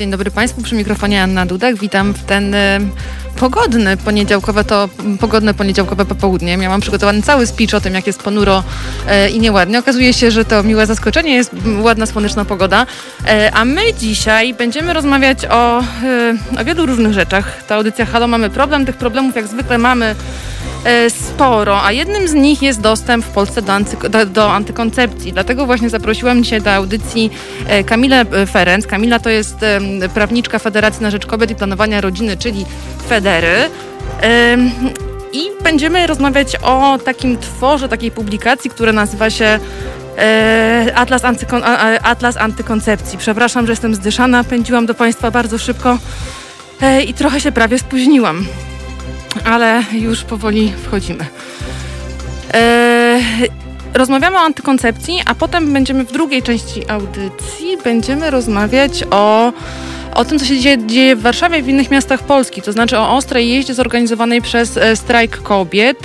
Dzień dobry Państwu, przy mikrofonie Anna Dudek. Witam w ten pogodny poniedziałkowe, to pogodne poniedziałkowe popołudnie. Miałam przygotowany cały speech o tym, jak jest ponuro y, i nieładnie. Okazuje się, że to miłe zaskoczenie, jest ładna, słoneczna pogoda. Y, a my dzisiaj będziemy rozmawiać o, o wielu różnych rzeczach. Ta audycja Halo Mamy Problem. Tych problemów jak zwykle mamy E, sporo, a jednym z nich jest dostęp w Polsce do, do, do antykoncepcji. Dlatego właśnie zaprosiłam dzisiaj do audycji e, Kamilę e, Ferenc. Kamila to jest prawniczka Federacji na Rzecz Kobiet i Planowania Rodziny, czyli Federy. I będziemy rozmawiać o takim tworze, takiej publikacji, która nazywa się Atlas, Antykon Atlas Antykoncepcji. Przepraszam, że jestem zdyszana, pędziłam do Państwa bardzo szybko i trochę się prawie spóźniłam ale już powoli wchodzimy. Eee, rozmawiamy o antykoncepcji, a potem będziemy w drugiej części audycji będziemy rozmawiać o o tym, co się dzieje, dzieje, w Warszawie i w innych miastach Polski, to znaczy o ostrej jeździe zorganizowanej przez e, strajk kobiet.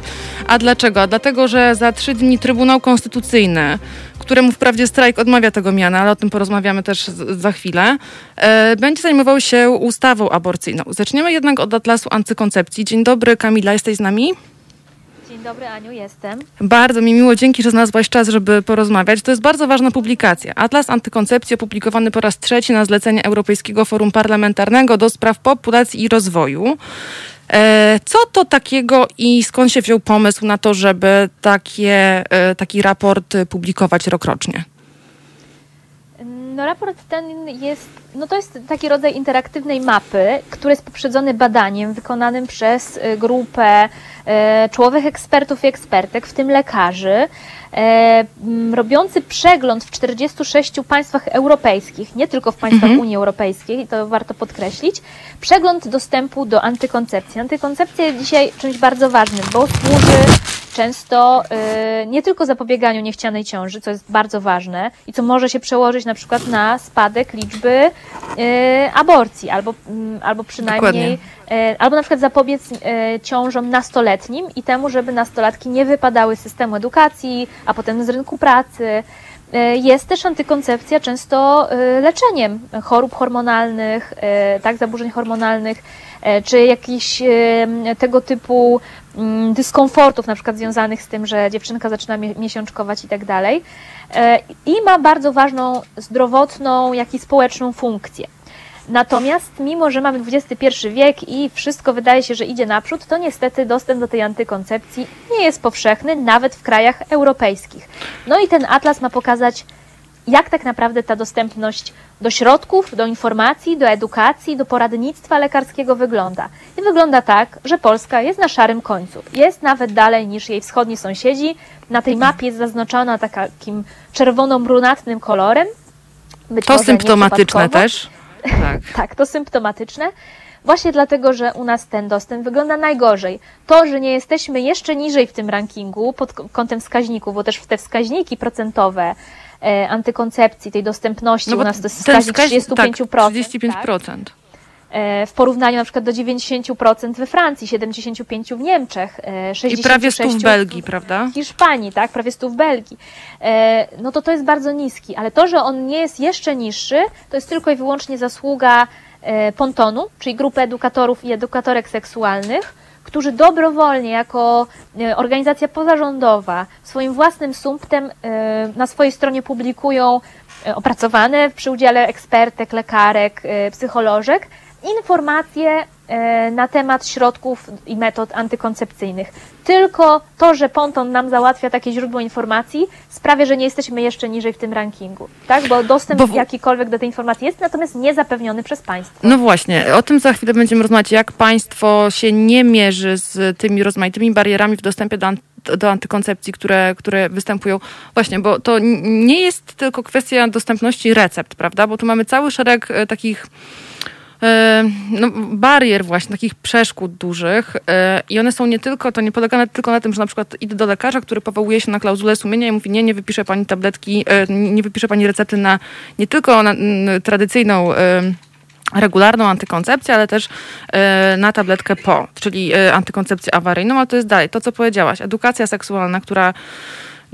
A dlaczego? A dlatego, że za trzy dni Trybunał Konstytucyjny któremu wprawdzie strajk odmawia tego miana, ale o tym porozmawiamy też za chwilę, e, będzie zajmował się ustawą aborcyjną. Zaczniemy jednak od Atlasu Antykoncepcji. Dzień dobry, Kamila, jesteś z nami? Dobry, Aniu, jestem. Bardzo mi miło, dzięki, że znalazłaś czas, żeby porozmawiać. To jest bardzo ważna publikacja. Atlas Antykoncepcji opublikowany po raz trzeci na zlecenie Europejskiego Forum Parlamentarnego do spraw populacji i rozwoju. E, co to takiego i skąd się wziął pomysł na to, żeby takie, e, taki raport publikować rokrocznie? No raport ten jest, no to jest taki rodzaj interaktywnej mapy, który jest poprzedzony badaniem wykonanym przez y, grupę e, czołowych ekspertów i ekspertek, w tym lekarzy, e, robiący przegląd w 46 państwach europejskich, nie tylko w państwach mhm. Unii Europejskiej, to warto podkreślić, przegląd dostępu do antykoncepcji. Antykoncepcja jest dzisiaj czymś bardzo ważnym, bo służy często y, nie tylko zapobieganiu niechcianej ciąży, co jest bardzo ważne i co może się przełożyć na przykład na spadek liczby y, aborcji, albo, y, albo przynajmniej, y, albo na przykład zapobiec ciążom nastoletnim i temu, żeby nastolatki nie wypadały z systemu edukacji, a potem z rynku pracy. Y, jest też antykoncepcja często leczeniem chorób hormonalnych, tak, zaburzeń hormonalnych, czy jakichś tego typu dyskomfortów, na przykład związanych z tym, że dziewczynka zaczyna miesiączkować i tak dalej. E, I ma bardzo ważną zdrowotną, jak i społeczną funkcję. Natomiast mimo, że mamy XXI wiek i wszystko wydaje się, że idzie naprzód, to niestety dostęp do tej antykoncepcji nie jest powszechny, nawet w krajach europejskich. No i ten atlas ma pokazać, jak tak naprawdę ta dostępność do środków, do informacji, do edukacji, do poradnictwa lekarskiego wygląda. I wygląda tak, że Polska jest na szarym końcu. Jest nawet dalej niż jej wschodni sąsiedzi. Na tej mapie jest zaznaczona takim czerwono-brunatnym kolorem. Być to symptomatyczne też. Tak. tak, to symptomatyczne. Właśnie dlatego, że u nas ten dostęp wygląda najgorzej. To, że nie jesteśmy jeszcze niżej w tym rankingu pod kątem wskaźników, bo też te wskaźniki procentowe E, antykoncepcji, tej dostępności. No U nas to jest wskaźnik 35%. Tak, 35%. Tak? W porównaniu na przykład do 90% we Francji, 75% w Niemczech, 66% I prawie 100 w Belgii, prawda? W Hiszpanii, tak, prawie 100 w Belgii. No to to jest bardzo niski, ale to, że on nie jest jeszcze niższy, to jest tylko i wyłącznie zasługa Pontonu, czyli grupy edukatorów i edukatorek seksualnych, którzy dobrowolnie, jako e, organizacja pozarządowa, swoim własnym sumptem e, na swojej stronie publikują e, opracowane przy udziale ekspertek, lekarek, psycholożek informacje e, na temat środków i metod antykoncepcyjnych. Tylko to, że Ponton nam załatwia takie źródło informacji, sprawia, że nie jesteśmy jeszcze niżej w tym rankingu, tak? Bo dostęp Bo jakikolwiek do tej informacji jest, natomiast nie zapewniony przez państwo. No właśnie, o tym za chwilę będziemy rozmawiać, jak państwo się nie mierzy z tymi rozmaitymi barierami w dostępie do do antykoncepcji, które, które występują. Właśnie, bo to nie jest tylko kwestia dostępności recept, prawda? Bo tu mamy cały szereg e, takich no, barier właśnie, takich przeszkód dużych e, i one są nie tylko, to nie polega tylko na tym, że na przykład idę do lekarza, który powołuje się na klauzulę sumienia i mówi, nie, nie wypisze pani tabletki, e, nie wypisze pani recepty na nie tylko na tradycyjną regularną antykoncepcję, ale też na tabletkę PO, czyli antykoncepcję awaryjną, ale to jest dalej, to co powiedziałaś, edukacja seksualna, która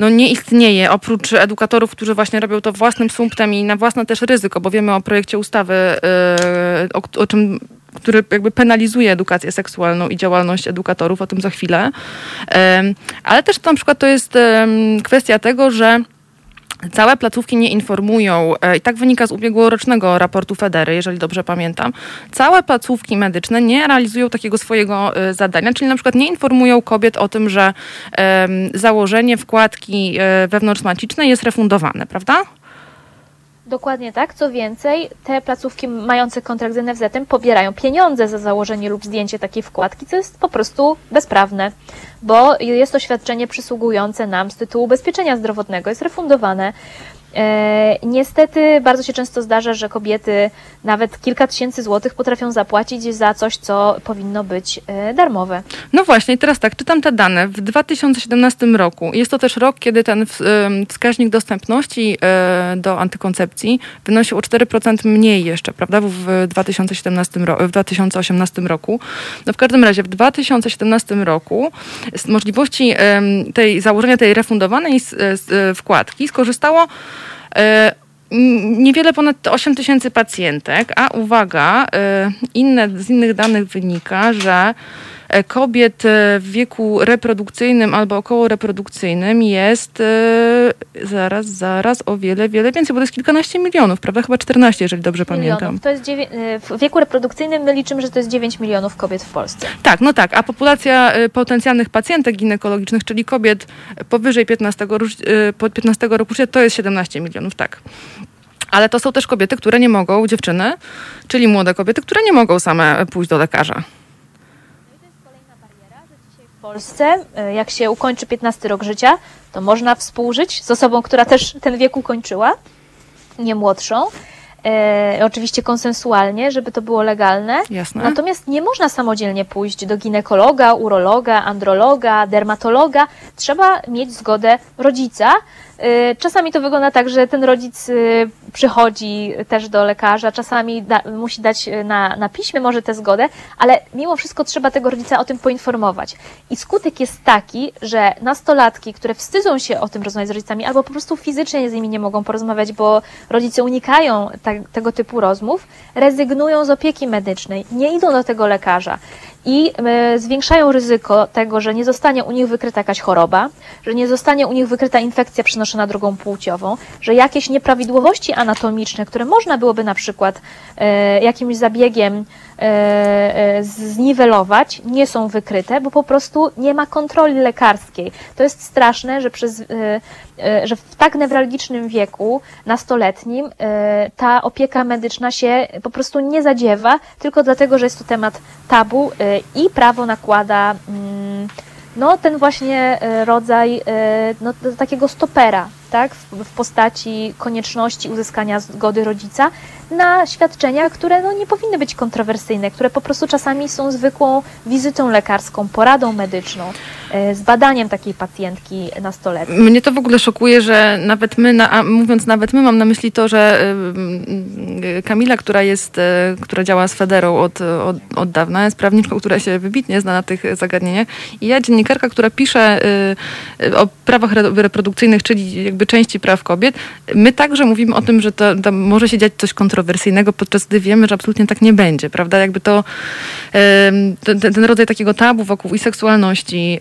no nie istnieje, oprócz edukatorów, którzy właśnie robią to własnym sumptem i na własne też ryzyko, bo wiemy o projekcie ustawy, yy, o, o czym który jakby penalizuje edukację seksualną i działalność edukatorów, o tym za chwilę. Ale też na przykład to jest kwestia tego, że Całe placówki nie informują, e, i tak wynika z ubiegłorocznego raportu Federy, jeżeli dobrze pamiętam. Całe placówki medyczne nie realizują takiego swojego e, zadania, czyli na przykład nie informują kobiet o tym, że założenie wkładki e, wewnątrzmacicznej jest refundowane, prawda? Dokładnie tak. Co więcej, te placówki mające kontrakt z NFZ-em pobierają pieniądze za założenie lub zdjęcie takiej wkładki, co jest po prostu bezprawne, bo jest to świadczenie przysługujące nam z tytułu ubezpieczenia zdrowotnego, jest refundowane niestety bardzo się często zdarza, że kobiety nawet kilka tysięcy złotych potrafią zapłacić za coś, co powinno być e, darmowe. No właśnie, teraz tak, czytam te dane. W 2017 roku, jest to też rok, kiedy ten wskaźnik dostępności e, do antykoncepcji wynosił o 4% mniej jeszcze, prawda, w 2017 w 2018 roku. No w każdym razie w 2017 roku z możliwości tej założenia tej refundowanej wkładki skorzystało E, niewiele ponad 8 tysięcy pacjentek, a uwaga, e, inne, z innych danych wynika, że kobiet e, w wieku reprodukcyjnym albo około reprodukcyjnym jest e, zaraz, zaraz o wiele, wiele więcej, bo to jest kilkanaście milionów, prawda? Chyba 14, jeżeli dobrze milionów. pamiętam. To jest w wieku reprodukcyjnym my liczymy, że to jest 9 milionów kobiet w Polsce. Tak, no tak, a populacja potencjalnych pacjentek ginekologicznych, czyli kobiet powyżej 15, 15 roku życia, to jest 17 milionów, tak. Ale to są też kobiety, które nie mogą, dziewczyny, czyli młode kobiety, które nie mogą same pójść do lekarza. Polsce, e, jak się ukończy 15 rok życia, to można współżyć z osobą, która też ten wiek ukończyła, nie młodszą. E, oczywiście konsensualnie, żeby to było legalne. Jasne. Natomiast nie można samodzielnie pójść do ginekologa, urologa, androloga, dermatologa. Trzeba mieć zgodę rodzica, czasami to wygląda tak, że ten rodzic y, przychodzi też do lekarza, czasami da, musi dać y, na, na piśmie może tę zgodę, ale mimo wszystko trzeba tego rodzica o tym poinformować. I skutek jest taki, że nastolatki, które wstydzą się o tym rozmawiać z rodzicami, albo po prostu fizycznie z nimi nie mogą porozmawiać, bo rodzice unikają ta, tego typu rozmów, rezygnują z opieki medycznej, nie idą do tego lekarza i e, zwiększają ryzyko tego, że nie zostanie u nich wykryta jakaś choroba, że nie zostanie u nich wykryta infekcja przenoszona drogą płciową, że jakieś nieprawidłowości anatomiczne, które można byłoby na przykład e, jakimś zabiegiem zniwelować, nie są wykryte, bo po prostu nie ma kontroli lekarskiej. To jest straszne, że, przez, że w tak newralgicznym wieku, nastoletnim, ta opieka medyczna się po prostu nie zadziewa, tylko dlatego, że jest to temat tabu i prawo nakłada mm, no, ten właśnie e, rodzaj e, no, takiego stopera tak, w, w postaci konieczności uzyskania zgody rodzica na świadczenia, które no, nie powinny być kontrowersyjne, które po prostu czasami są zwykłą wizytą lekarską, poradą medyczną, e, z badaniem takiej pacjentki nastoletniej. Mnie to w ogóle szokuje, że nawet my, na, mówiąc nawet my, mam na myśli to, że y, Kamila, która jest, y, która działa z Federą od, od, od dawna, jest prawniczką, która się wybitnie zna na tych zagadnieniach i ja, dziennikarka, która pisze o prawach reprodukcyjnych, czyli jakby części praw kobiet, my także mówimy o tym, że to, to może się dziać coś kontrowersyjnego, kontrowersyjnego, podczas gdy wiemy, że absolutnie tak nie będzie, prawda? Jakby to ten, rodzaj takiego tabu wokół i seksualności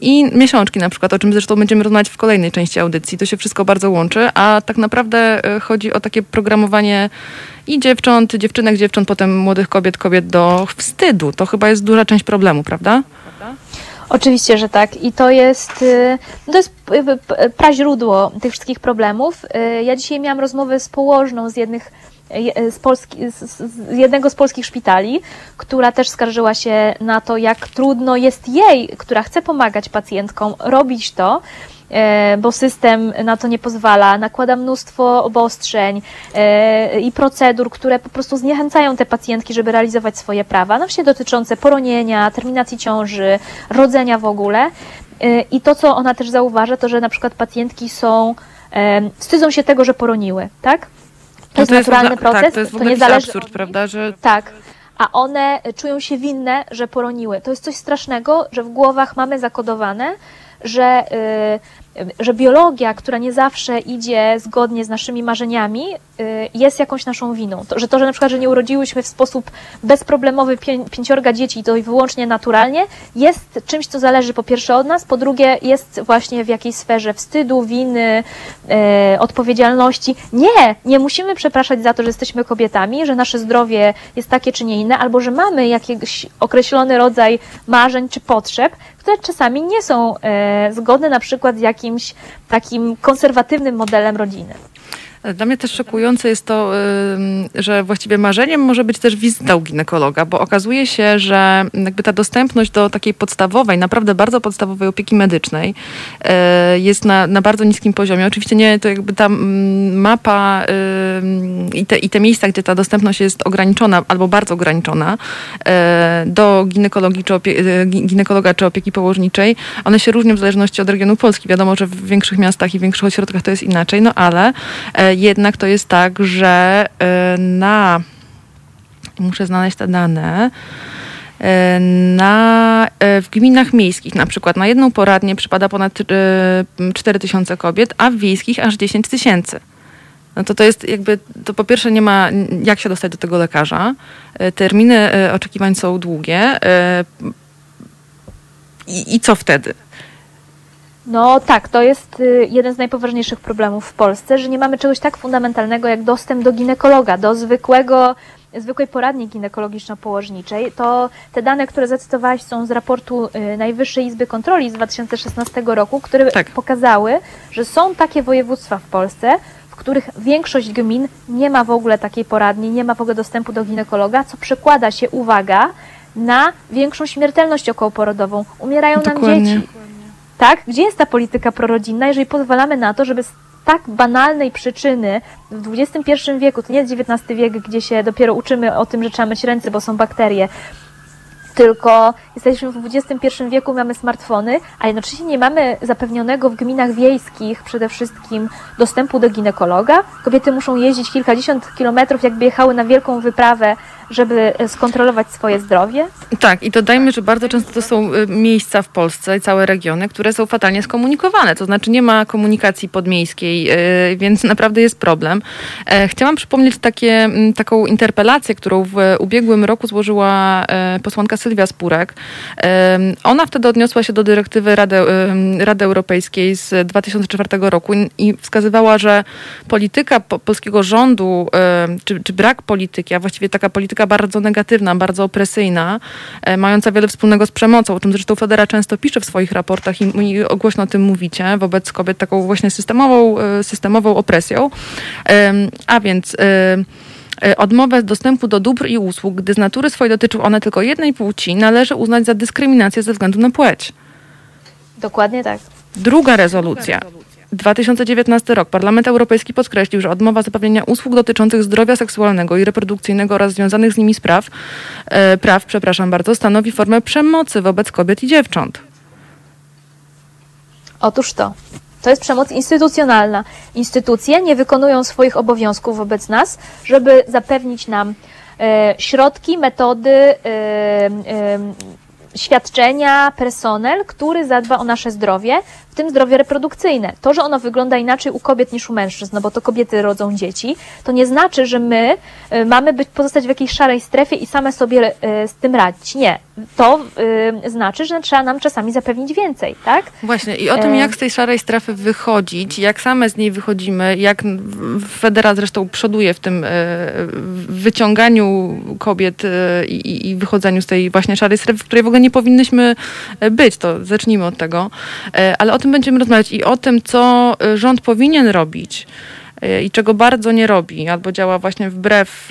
i miesiączki na przykład, o czym zresztą będziemy rozmawiać w kolejnej części audycji, to się wszystko bardzo łączy, a tak naprawdę e, chodzi o takie programowanie i dziewcząt, dziewczynek, dziewcząt, potem młodych kobiet, kobiet do wstydu. To chyba jest duża część problemu, prawda? Oczywiście, że tak. I to jest, y, no to jest praźródło tych wszystkich problemów. Y, ja dzisiaj miałam rozmowę z położną z jednych z, Polski, z jednego z polskich szpitali, która też skarżyła się na to, jak trudno jest jej, która chce pomagać pacjentkom, robić to, e, bo system na to nie pozwala, nakłada mnóstwo obostrzeń e, i procedur, które po prostu zniechęcają te pacjentki, żeby realizować swoje prawa, no właśnie dotyczące poronienia, terminacji ciąży, rodzenia w ogóle. E, I to, co ona też zauważa, to że na przykład pacjentki są, wstydzą się tego, że poroniły, tak? To, jest, jest naturalny proces. Tak, to jest w ogóle to nie zależy absurd, prawda? Że... Tak. A one czują się winne, że poroniły. To jest coś strasznego, że w głowach mamy zakodowane, że że biologia, która nie zawsze idzie zgodnie z naszymi marzeniami, y, jest jakąś naszą winą. To, że to, że na przykład, że nie urodziłyśmy w sposób bezproblemowy pię pięciorga dzieci i to wyłącznie naturalnie, jest czymś, co zależy po pierwsze od nas, po drugie jest właśnie w jakiejś sferze wstydu, winy, e, odpowiedzialności. Nie, nie musimy przepraszać za to, że jesteśmy kobietami, że nasze zdrowie jest takie czy nie inne, albo że mamy jakiś określony rodzaj marzeń czy potrzeb, które czasami nie są e, zgodne na przykład z jakimś takim konserwatywnym modelem rodziny. Dla mnie też szokujące jest to, że właściwie marzeniem może być też wizyta u ginekologa, bo okazuje się, że jakby ta dostępność do takiej podstawowej, naprawdę bardzo podstawowej opieki medycznej e, jest na, na bardzo niskim poziomie. Oczywiście nie, to jakby ta mapa i te, i te miejsca, gdzie ta dostępność jest ograniczona albo bardzo ograniczona e, do ginekologii czy e, ginekologa czy opieki położniczej, one się różnią w zależności od regionu Polski. Wiadomo, że w większych miastach i większych ośrodkach to jest inaczej, no ale jednak to jest tak, że y, na. Muszę znaleźć te dane. Y, na, y, w gminach miejskich na przykład na jedną poradnię przypada ponad 4 tysiące kobiet, a w wiejskich aż 10 tysięcy. No to to jest jakby, to po pierwsze nie ma jak się dostać do tego lekarza. Terminy oczekiwań są długie. I, i co wtedy? No tak, to jest y, jeden z najpoważniejszych problemów w Polsce, że nie mamy czegoś tak fundamentalnego jak dostęp do ginekologa, do zwykłego zwykłej poradni ginekologiczno-położniczej, to te dane, które zacytowałaś są z raportu y, Najwyższej Izby Kontroli z 2016 roku, które tak. pokazały, że są takie województwa w Polsce, w których większość gmin nie ma w ogóle takiej poradni, nie ma w ogóle dostępu do ginekologa, co przekłada się, uwaga, na większą śmiertelność okołoporodową. Umierają Dokładnie. nam dzieci tak? Gdzie jest ta polityka prorodzinna, jeżeli pozwalamy na to, żeby z tak banalnej przyczyny w XXI wieku, to nie XIX wiek, gdzie się dopiero uczymy o tym, że trzeba myć ręce, bo są bakterie, tylko jesteśmy w XXI wieku, mamy smartfony, a jednocześnie nie mamy zapewnionego w gminach wiejskich przede wszystkim dostępu do ginekologa. Kobiety muszą jeździć kilkadziesiąt kilometrów, jakby jechały na wielką wyprawę żeby e, skontrolować swoje zdrowie? Tak, i dodajmy, że bardzo często to są e, miejsca w Polsce i całe regiony, które są fatalnie skomunikowane, to znaczy nie ma komunikacji podmiejskiej, e, więc naprawdę jest problem. Chciałam przypomnieć takie, taką interpelację, którą w ubiegłym roku złożyła posłanka Sylwia Spurek. Ona wtedy odniosła się do dyrektywy Rady, Rady Europejskiej z 2004 roku i wskazywała, że polityka polskiego rządu, czy, czy brak polityki, a właściwie taka polityka polityka bardzo negatywna, bardzo opresyjna, e, mająca wiele wspólnego z przemocą, o czym zresztą Federa często pisze w swoich raportach i, i głośno o tym mówicie, wobec kobiet taką właśnie systemową, e, systemową opresją. A więc e, odmowę dostępu do dóbr i usług, gdy z natury swojej dotyczą one tylko jednej płci, należy uznać za dyskryminację ze względu na płeć. Dokładnie tak. Druga rezolucja. 2019 rok Parlament Europejski podkreślił, że odmowa zapewnienia usług dotyczących zdrowia seksualnego i reprodukcyjnego oraz związanych z nimi spraw, e, praw, przepraszam bardzo, stanowi formę przemocy wobec kobiet i dziewcząt. Otóż to. To jest przemoc instytucjonalna. Instytucje nie wykonują swoich obowiązków wobec nas, żeby zapewnić nam e, środki, metody, e, e świadczenia, personel, który zadba o nasze zdrowie, w tym zdrowie reprodukcyjne. To, że ono wygląda inaczej u kobiet niż u mężczyzn, no bo to kobiety rodzą dzieci, to nie znaczy, że my y, mamy być, pozostać w jakiejś szarej strefie i same sobie y, z tym radzić. Nie. To y, znaczy, że trzeba nam czasami zapewnić więcej, tak? Właśnie i o tym, jak z tej szarej strefy wychodzić, jak same z niej wychodzimy, jak Federa zresztą przoduje w tym wyciąganiu kobiet i, i wychodzeniu z tej właśnie szarej strefy, w której w ogóle nie powinnyśmy być, to zacznijmy od tego. Ale o tym będziemy rozmawiać i o tym, co y, rząd powinien robić i czego bardzo nie robi, albo działa właśnie wbrew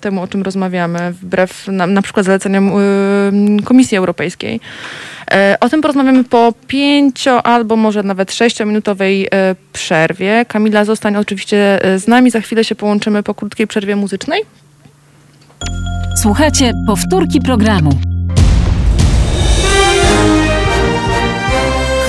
temu, o czym rozmawiamy, wbrew na, na przykład zaleceniom Komisji Europejskiej. O tym porozmawiamy po pięcio albo może nawet sześciominutowej przerwie. Kamila zostanie oczywiście z nami. Za chwilę się połączymy po krótkiej przerwie muzycznej. Słuchajcie powtórki programu.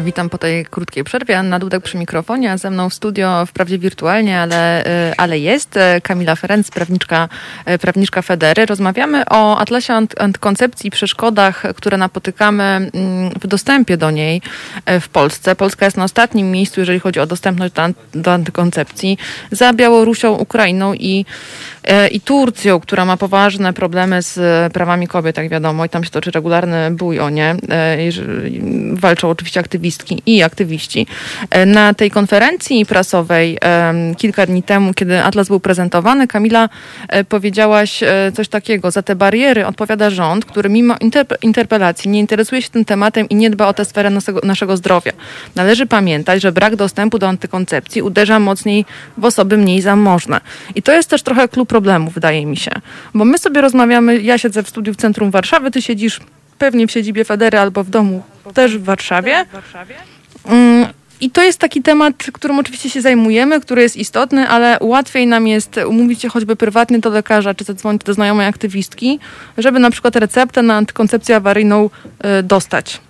Witam po tej krótkiej przerwie. Anna Dudek przy mikrofonie, a ze mną w studio, wprawdzie wirtualnie, ale, y, ale jest y, Kamila Ferenc, prawniczka, y, prawniczka Federy. Rozmawiamy o atlasie antykoncepcji przeszkodach, które napotykamy mm, w dostępie do niej w Polsce. Polska jest na ostatnim miejscu, jeżeli chodzi o dostępność do, do antykoncepcji. Za Białorusią, Ukrainą i, i Turcją, która ma poważne problemy z prawami kobiet, jak wiadomo, i tam się toczy regularny bój o nie. Walczą oczywiście aktywiści aktywistki i aktywiści. E, na tej konferencji prasowej kilka dni temu, kiedy Atlas był prezentowany, Kamila e, powiedziałaś e, coś takiego. Za te bariery odpowiada rząd, który mimo interpelacji nie interesuje się tym tematem i nie dba o tę sferę naszego, zdrowia. Należy pamiętać, że brak dostępu do antykoncepcji uderza mocniej w osoby mniej zamożne. I to jest też trochę klub problemu, wydaje mi się. Bo my sobie rozmawiamy, ja siedzę w studiu w centrum Warszawy, ty siedzisz pewnie w siedzibie Federy albo w domu też w Warszawie. Mm, I to jest taki temat, którym oczywiście się zajmujemy, który jest istotny, ale łatwiej nam jest umówić się choćby prywatnie do lekarza, czy zadzwonić do znajomej aktywistki, żeby na przykład receptę na antykoncepcję awaryjną y, dostać.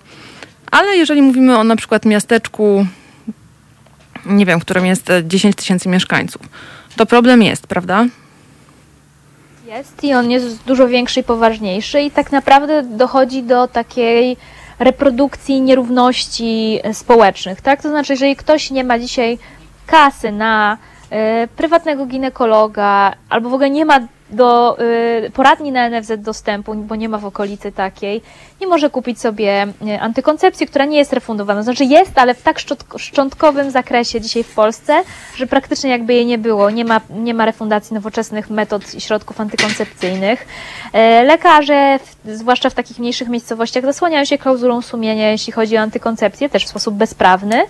Ale jeżeli mówimy o na przykład miasteczku, nie wiem, w którym jest 10 tysięcy mieszkańców, to problem jest, prawda? Jest i on jest dużo większy i poważniejszy i tak naprawdę dochodzi do takiej reprodukcji nierówności e, społecznych, tak? To znaczy, jeżeli ktoś nie ma dzisiaj kasy na y, prywatnego ginekologa albo w ogóle nie ma do y, poradni na NFZ dostępu, bo nie ma w okolicy takiej, nie może kupić sobie y, antykoncepcji, która nie jest refundowana. Znaczy jest, ale w tak szczątkowym zakresie dzisiaj w Polsce, że praktycznie jakby jej nie było. Nie ma, nie ma refundacji nowoczesnych metod i środków antykoncepcyjnych. Y, lekarze, zwłaszcza w takich mniejszych miejscowościach, zasłaniają się klauzulą sumienia, jeśli chodzi o antykoncepcję, też w sposób bezprawny.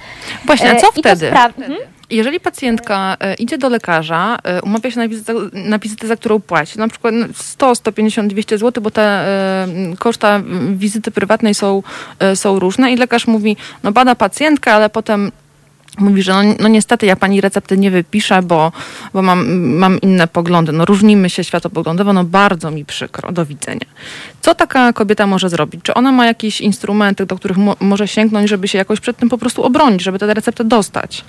Właśnie, a co wtedy? Mhm. Jeżeli pacjentka e, idzie do lekarza, e, umawia się na wizytę, na wizytę za którą płaci, na przykład 100, 150, 200 zł, bo te e, koszta wizyty prywatnej są, są różne i lekarz mówi, no bada pacjentkę, ale potem mówi, że no, no, niestety ja pani recepty nie wypiszę, bo, bo mam, mam inne poglądy. No różnimy się światopoglądowo, no bardzo mi przykro, do widzenia. Co taka kobieta może zrobić? Czy ona ma jakieś instrumenty, do których mo może sięgnąć, żeby się jakoś przed tym po prostu obronić, żeby tę receptę dostać?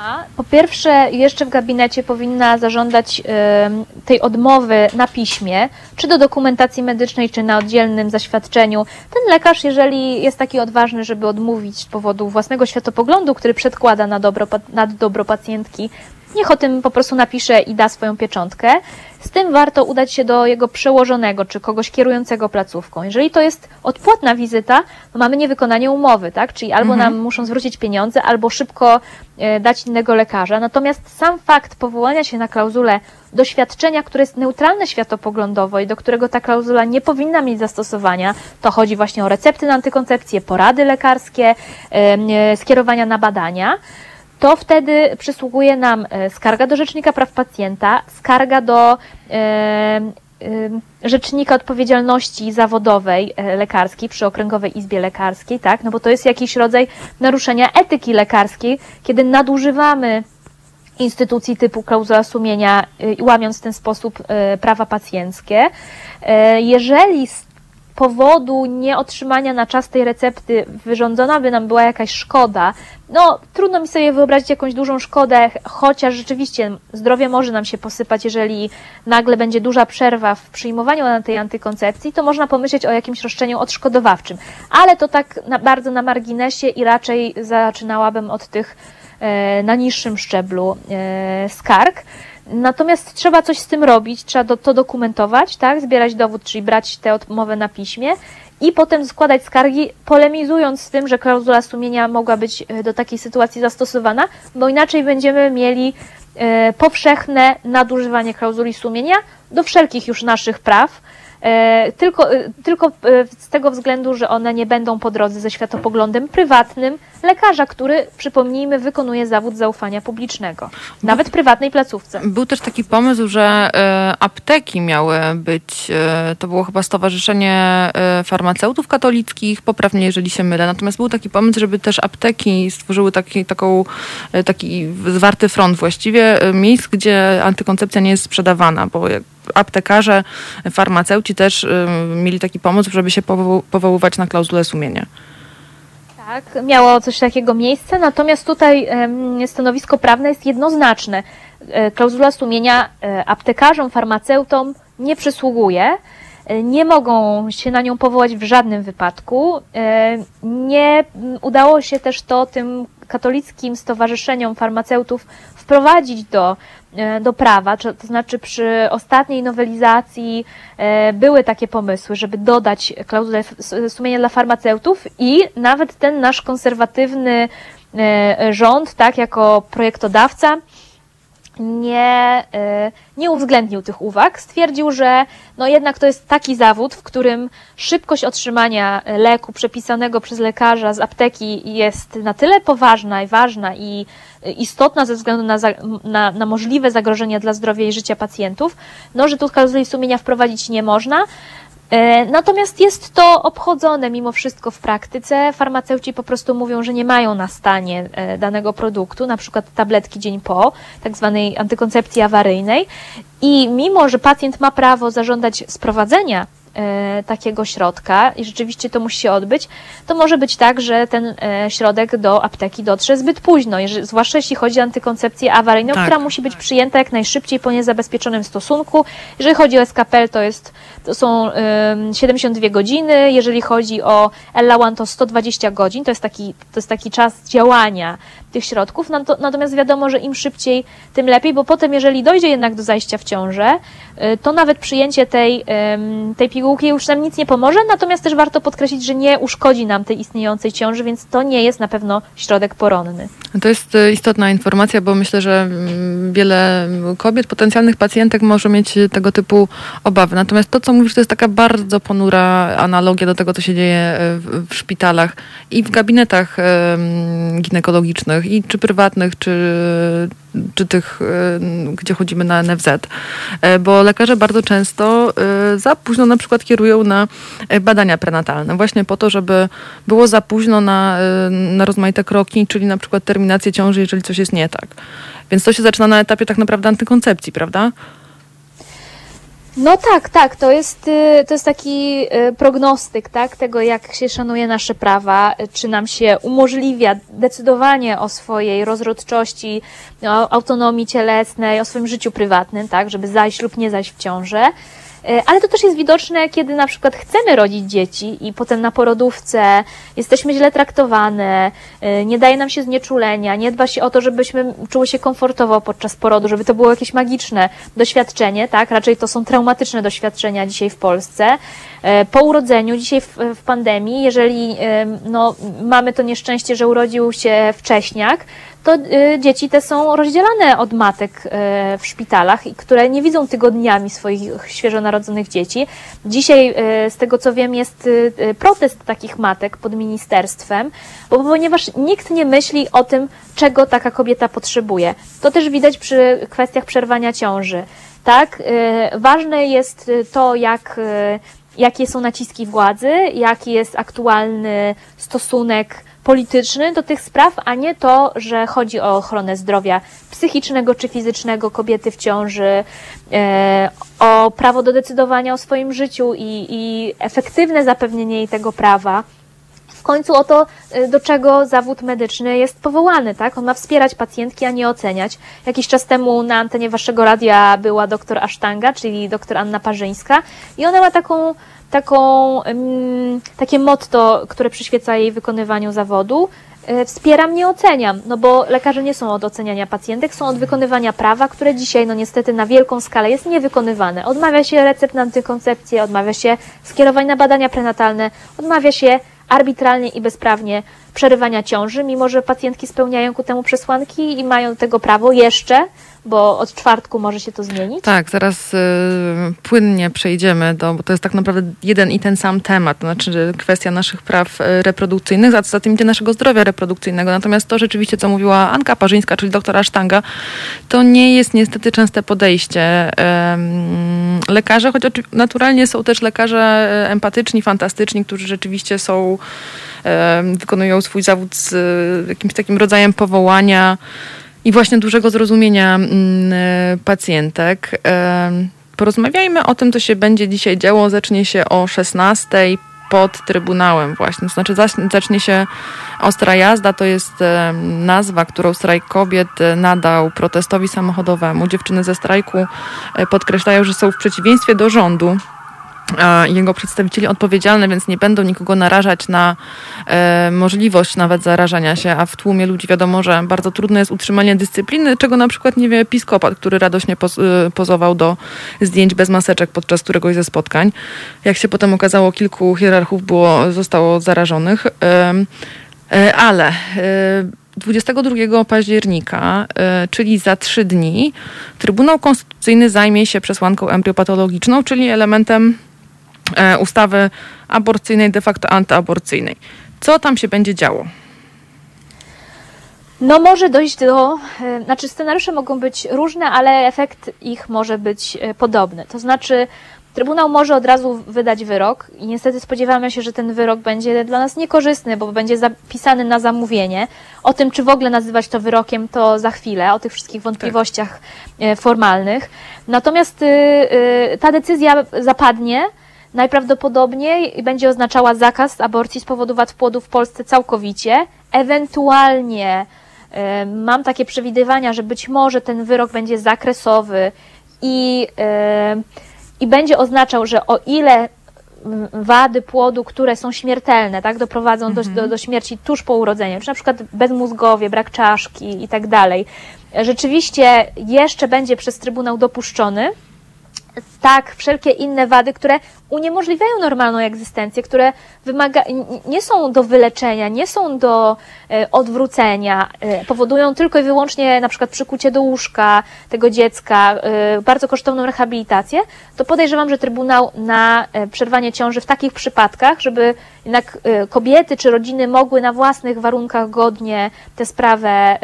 Ma. Po pierwsze, jeszcze w gabinecie powinna zażądać y, tej odmowy na piśmie, czy do dokumentacji medycznej, czy na oddzielnym zaświadczeniu. Ten lekarz, jeżeli jest taki odważny, żeby odmówić z powodu własnego światopoglądu, który przedkłada na dobro, nad dobro pacjentki, niech o tym po prostu napisze i da swoją pieczątkę. Z tym warto udać się do jego przełożonego czy kogoś kierującego placówką. Jeżeli to jest odpłatna wizyta, to mamy niewykonanie umowy, tak? Czyli albo mhm. nam muszą zwrócić pieniądze, albo szybko e, dać innego lekarza. Natomiast sam fakt powołania się na klauzulę doświadczenia, które jest neutralne światopoglądowo i do którego ta klauzula nie powinna mieć zastosowania, to chodzi właśnie o recepty na antykoncepcję, porady lekarskie, e, skierowania na badania to wtedy przysługuje nam e, skarga do Rzecznika Praw Pacjenta, skarga do e, e, Rzecznika Odpowiedzialności Zawodowej Lekarskiej przy Okręgowej Izbie Lekarskiej, tak? No bo to jest jakiś rodzaj naruszenia etyki lekarskiej, kiedy nadużywamy instytucji typu klauzula sumienia, łamiąc w ten sposób prawa pacjenckie. Jeżeli powodu nieotrzymania na czas tej recepty wyrządzona by nam była jakaś szkoda, no trudno mi sobie wyobrazić jakąś dużą szkodę, chociaż rzeczywiście zdrowie może nam się posypać, jeżeli nagle będzie duża przerwa w przyjmowaniu tej antykoncepcji, to można pomyśleć o jakimś roszczeniu odszkodowawczym. Ale to tak na, bardzo na marginesie i raczej zaczynałabym od tych e, na niższym szczeblu e, skarg. Natomiast trzeba coś z tym robić, trzeba do, to dokumentować, tak? zbierać dowód, czyli brać tę odmowę na piśmie i potem składać skargi, polemizując z tym, że klauzula sumienia mogła być e, do takiej sytuacji zastosowana, bo inaczej będziemy mieli e, powszechne nadużywanie klauzuli sumienia do wszelkich już naszych praw, tylko, e, tylko e, z tego względu, że one nie będą po drodze ze światopoglądem prywatnym lekarza, który, przypomnijmy, wykonuje zawód zaufania publicznego, nawet w prywatnej placówce. Był też taki pomysł, że apteki miały być, to było chyba Stowarzyszenie Farmaceutów Katolickich, poprawnie jeżeli się mylę, natomiast był taki pomysł, żeby też apteki stworzyły taki, taką, taki zwarty front właściwie miejsc, gdzie antykoncepcja nie jest sprzedawana, bo aptekarze, farmaceuci też mieli taki pomysł, żeby się powoływać na klauzulę sumienia. Tak, miało coś takiego miejsce, natomiast tutaj stanowisko prawne jest jednoznaczne. E, klauzula sumienia e, aptekarzom, farmaceutom nie przysługuje, e, nie mogą się na nią powołać w żadnym wypadku. Nie udało się też to tym katolickim stowarzyszeniom farmaceutów wprowadzić do, do prawa, to znaczy przy ostatniej nowelizacji były takie pomysły, żeby dodać klauzulę sumienia dla farmaceutów i nawet ten nasz konserwatywny rząd, tak, jako projektodawca, nie, y, nie uwzględnił tych uwag. Stwierdził, że no jednak to jest taki zawód, w którym szybkość otrzymania leku przepisanego przez lekarza z apteki jest na tyle poważna i ważna i istotna ze względu na, na, na możliwe zagrożenia dla zdrowia i życia pacjentów, no, że tu klauzuli sumienia wprowadzić nie można. E, natomiast jest to obchodzone mimo wszystko w praktyce. Farmaceuci po prostu mówią, że nie mają na stanie e, danego produktu, na przykład tabletki dzień po, tak zwanej antykoncepcji awaryjnej. I mimo, że pacjent ma prawo zażądać sprowadzenia takiego środka i rzeczywiście to musi się odbyć, to może być tak, że ten e, środek do apteki dotrze zbyt późno, zwłaszcza jeśli chodzi o antykoncepcję awaryjną, tak. która musi być przyjęta jak najszybciej po niezabezpieczonym stosunku. Jeżeli chodzi o SKPL, to, jest, to są 72 godziny, jeżeli chodzi o Elawan, to 120 godzin, to jest taki, to jest taki czas działania tych środków, natomiast wiadomo, że im szybciej, tym lepiej, bo potem, jeżeli dojdzie jednak do zajścia w ciążę, y, to nawet przyjęcie tej, tej pigułki już nam nic nie pomoże, natomiast też warto podkreślić, że nie uszkodzi nam tej istniejącej ciąży, więc to nie jest na pewno środek poronny. To jest y, istotna informacja, bo myślę, że mm, wiele kobiet, potencjalnych pacjentek może mieć tego typu obawy. Natomiast to, co mówisz, to jest taka bardzo ponura analogia do tego, co się dzieje y, w szpitalach i w gabinetach ginekologicznych i czy prywatnych, czy, czy tych, e, gdzie chodzimy na NFZ, e, bo lekarze bardzo często e, za późno na przykład kierują na badania prenatalne, właśnie po to, żeby było za późno na, na rozmaite kroki, czyli na przykład terminację ciąży, jeżeli coś jest nie tak. Więc to się zaczyna na etapie tak naprawdę antykoncepcji, prawda? No tak, tak, to jest, y, to jest taki y, prognostyk tak, tego, jak się szanuje nasze prawa, czy nam się umożliwia decydowanie o swojej rozrodczości, o autonomii cielesnej, o swoim życiu prywatnym, tak, żeby zajść lub nie zajść w ciążę. E, ale to też jest widoczne, kiedy na przykład chcemy rodzić dzieci i potem na porodówce jesteśmy źle traktowane, e, nie daje nam się znieczulenia, nie dba się o to, żebyśmy czuły się komfortowo podczas porodu, żeby to było jakieś magiczne doświadczenie, tak? Raczej to są traumatyczne doświadczenia dzisiaj w Polsce. E, po urodzeniu, dzisiaj w, w pandemii, jeżeli no, mamy to nieszczęście, że urodził się wcześniak, to y, dzieci te są rozdzielane od matek y, w szpitalach, które nie widzą tygodniami swoich świeżo narodzonych dzieci. Dzisiaj, y, z tego co wiem, jest protest takich matek pod ministerstwem, bo ponieważ nikt nie myśli o tym, czego taka kobieta potrzebuje. To też widać przy kwestiach przerwania ciąży. Tak, ważne jest to, jak jakie są naciski władzy, jaki jest aktualny stosunek polityczny do tych spraw, a nie to, że chodzi o ochronę zdrowia psychicznego czy fizycznego kobiety w ciąży, e, o prawo do decydowania o swoim życiu i, i efektywne zapewnienie jej tego prawa w końcu o to, e, do czego zawód medyczny jest powołany, tak? On ma wspierać pacjentki, a nie oceniać. Jakiś czas temu na antenie waszego radia była doktor Asztanga, czyli doktor Anna Parzyńska i ona ma taką taką, takie motto, które przyświeca jej wykonywaniu zawodu. E, wspieram, nie oceniam, no bo lekarze nie są od oceniania pacjentek, są od wykonywania prawa, które dzisiaj, no niestety, na wielką skalę jest niewykonywane. Odmawia się recept na antykoncepcję, odmawia się skierowań na badania prenatalne, odmawia się arbitralnie i bezprawnie przerywania ciąży, mimo że pacjentki spełniają ku temu przesłanki i mają tego prawo jeszcze, bo od czwartku może się to zmienić. Tak, zaraz y, płynnie przejdziemy do, bo to jest tak naprawdę jeden i ten sam temat, to znaczy kwestia naszych praw y, reprodukcyjnych, za, za tym idzie naszego zdrowia reprodukcyjnego. Natomiast to rzeczywiście, co mówiła Anka Parzyńska, czyli doktora Sztanga, to nie jest niestety częste podejście. Y, lekarze, choć naturalnie są też lekarze y, empatyczni, fantastyczni, którzy rzeczywiście są, wykonują swój zawód z y, jakimś takim rodzajem powołania, i właśnie dużego zrozumienia mm, e, pacjentek. E, porozmawiajmy o tym, co się będzie dzisiaj działo. Zacznie się o 16 pod Trybunałem właśnie. To znaczy zacznie się ostra jazda, to jest nazwa, którą strajk kobiet nadał protestowi samochodowemu. Dziewczyny ze strajku podkreślają, że są w przeciwieństwie do rządu, jego przedstawicieli odpowiedzialne, więc nie będą nikogo narażać na e, możliwość nawet zarażania się, a w tłumie ludzi wiadomo, że bardzo trudne jest utrzymanie dyscypliny, czego na przykład nie wie episkopat, który radośnie poz, e, pozował do zdjęć bez maseczek podczas któregoś ze spotkań. Jak się potem okazało, kilku hierarchów było, zostało zarażonych. E, e ale e, 22 października, czyli za trzy dni, Trybunał Konstytucyjny zajmie się przesłanką embriopatologiczną, czyli elementem E, ustawy aborcyjnej, de facto antyaborcyjnej. Co tam się będzie działo? No może dojść do, e, znaczy scenariusze mogą być różne, ale efekt ich może być e, podobny. To znaczy Trybunał może od razu wydać wyrok i niestety spodziewamy się, że ten wyrok będzie dla nas niekorzystny, bo będzie zapisany na zamówienie. O tym, czy w ogóle nazywać to wyrokiem, to za chwilę, o tych wszystkich wątpliwościach tak. formalnych. Natomiast y, y, ta decyzja zapadnie, najprawdopodobniej będzie oznaczała zakaz aborcji z powodu wad płodu w Polsce całkowicie. Ewentualnie y, mam takie przewidywania, że być może ten wyrok będzie zakresowy i, y, i będzie oznaczał, że o ile wady płodu, które są śmiertelne, tak, doprowadzą mhm. do, do, do śmierci tuż po urodzeniu, czy na przykład bezmózgowie, brak czaszki i tak dalej, rzeczywiście jeszcze będzie przez Trybunał dopuszczony, tak, wszelkie inne wady, które uniemożliwiają normalną egzystencję, które wymaga, nie są do wyleczenia, nie są do e, odwrócenia, e, powodują tylko i wyłącznie na przykład przykucie do łóżka tego dziecka, e, bardzo kosztowną rehabilitację, to podejrzewam, że Trybunał na przerwanie ciąży w takich przypadkach, żeby jednak kobiety czy rodziny mogły na własnych warunkach godnie tę sprawę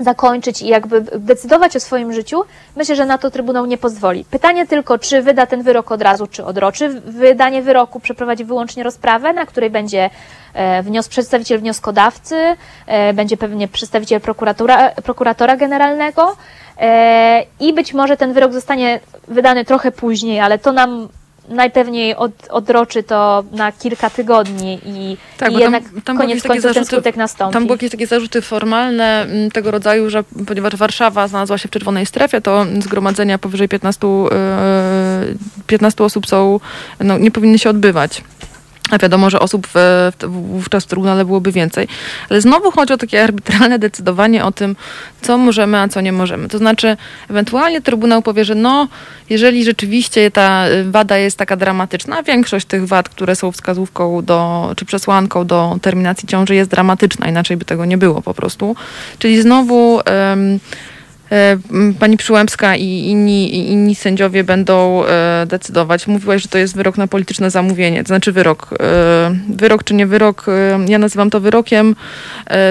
zakończyć i jakby decydować o swoim życiu, myślę, że na to Trybunał nie pozwoli. Pytanie tylko, czy wyda ten wyrok od razu, czy odroczy wydanie wyroku, przeprowadzi wyłącznie rozprawę, na której będzie e, wnios, przedstawiciel wnioskodawcy, e, będzie pewnie przedstawiciel prokuratora, prokuratora generalnego e, i być może ten wyrok zostanie wydany trochę później, ale to nam najpewniej od, odroczy to na kilka tygodni i, tak, i jednak tam, tam koniec końców zarzuty, ten skutek nastąpi. Tam były jakieś takie zarzuty formalne mm, tego rodzaju, że ponieważ Warszawa znalazła się w czerwonej strefie, to zgromadzenia powyżej 15, 15 e, osób są, no, nie powinny się odbywać. A wiadomo, że osób w, wówczas w Trybunale byłoby więcej. Ale znowu chodzi o takie arbitralne decydowanie o tym, co możemy, a co nie możemy. To znaczy, ewentualnie Trybunał powie, że no, jeżeli rzeczywiście ta wada jest taka dramatyczna, większość tych wad, które są wskazówką do, czy przesłanką do terminacji ciąży jest dramatyczna, inaczej by tego nie było po prostu. Czyli znowu... pani Przyłębska i inni, inni sędziowie będą e, decydować. Mówiłaś, że to jest wyrok na polityczne zamówienie, to znaczy wyrok. E, wyrok czy nie wyrok, ja nazywam to wyrokiem.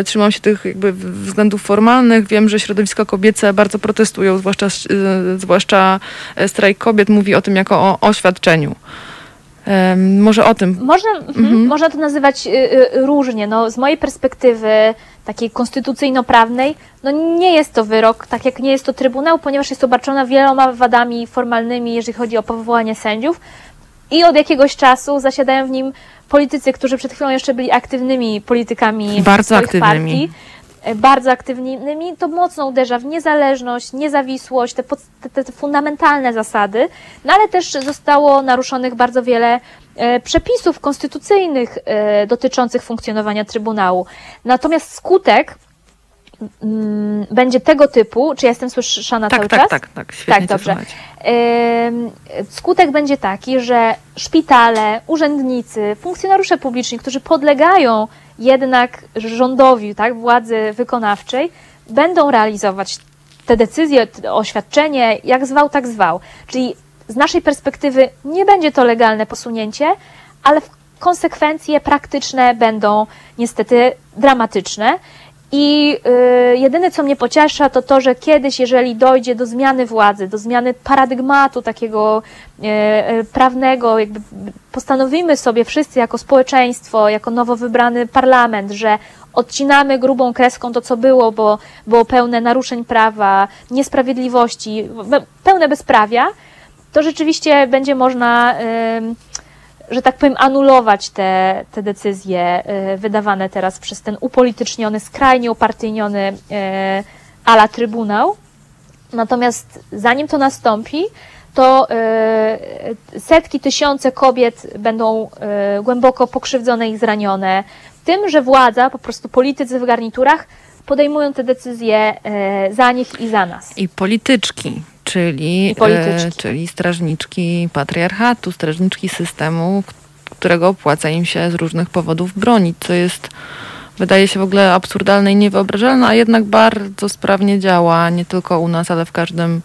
Trzymam się tych jakby względów formalnych. Wiem, że środowiska kobiece bardzo protestują, zwłaszcza, zwłaszcza strajk kobiet mówi o tym jako o oświadczeniu. Może o tym. Można, mhm. mhm. można to nazywać y, y, różnie. No, z mojej perspektywy takiej konstytucyjno-prawnej, no nie jest to wyrok, tak jak nie jest to trybunał, ponieważ jest obarczona wieloma wadami formalnymi, jeżeli chodzi o powołanie sędziów. I od jakiegoś czasu zasiadają w nim politycy, którzy przed chwilą jeszcze byli aktywnymi politykami Bardzo aktywnymi. partii E, bardzo aktywnymi, to mocno uderza w niezależność, niezawisłość, te, te, te fundamentalne zasady, no ale też zostało naruszonych bardzo wiele przepisów konstytucyjnych e, dotyczących funkcjonowania Trybunału. Natomiast skutek mm, będzie tego typu, czy ja jestem słyszana tak, cały tak, czas? Tak, tak, tak. tak, dobrze. Skutek będzie taki, że szpitale, urzędnicy, funkcjonariusze publiczni, którzy podlegają jednak rządowi, tak, władzy wykonawczej, będą realizować te decyzje, oświadczenie, jak zwał, tak zwał. Czyli z naszej perspektywy nie będzie to legalne posunięcie, ale konsekwencje praktyczne będą niestety dramatyczne. I y, jedyne, co mnie pociesza, to to, że kiedyś, jeżeli dojdzie do zmiany władzy, do zmiany paradygmatu takiego y, y, prawnego, jakby postanowimy sobie wszyscy jako społeczeństwo, jako nowo wybrany parlament, że odcinamy grubą kreską to, co było, bo było pełne naruszeń prawa, niesprawiedliwości, pełne bezprawia, to rzeczywiście będzie można że tak powiem, anulować te, te decyzje wydawane teraz przez ten upolityczniony, skrajnie upartyjniony ala Trybunał. Natomiast zanim to nastąpi, to setki, tysiące kobiet będą głęboko pokrzywdzone i zranione tym, że władza, po prostu politycy w garniturach podejmują te decyzje za nich i za nas. I polityczki, czyli. E, czyli strażniczki patriarchatu, strażniczki systemu, którego opłaca im się z różnych powodów bronić, co jest wydaje się w ogóle absurdalne i niewyobrażalne, a jednak bardzo sprawnie działa, nie tylko u nas, ale w każdym,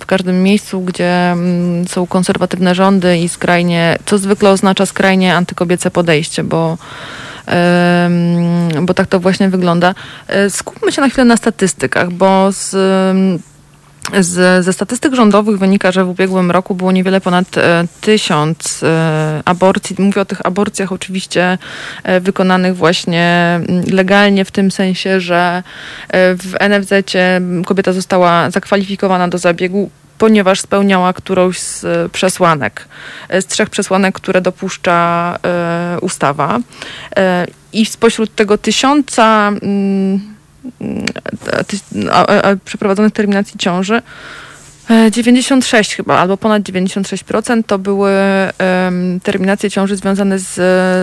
w każdym miejscu, gdzie mm, są konserwatywne rządy i skrajnie, co zwykle oznacza skrajnie antykobiece podejście, bo bo tak to właśnie wygląda. E, skupmy się na chwilę na statystykach, bo z z, ze statystyk rządowych wynika, że w ubiegłym roku było niewiele ponad e, tysiąc e, aborcji. Mówię o tych aborcjach oczywiście e, wykonanych właśnie legalnie, w tym sensie, że w NFZ kobieta została zakwalifikowana do zabiegu ponieważ spełniała którąś z przesłanek, z trzech przesłanek, które dopuszcza ustawa. I spośród tego tysiąca mm, przeprowadzonych terminacji ciąży, 96 chyba, albo ponad 96% to były terminacje ciąży związane z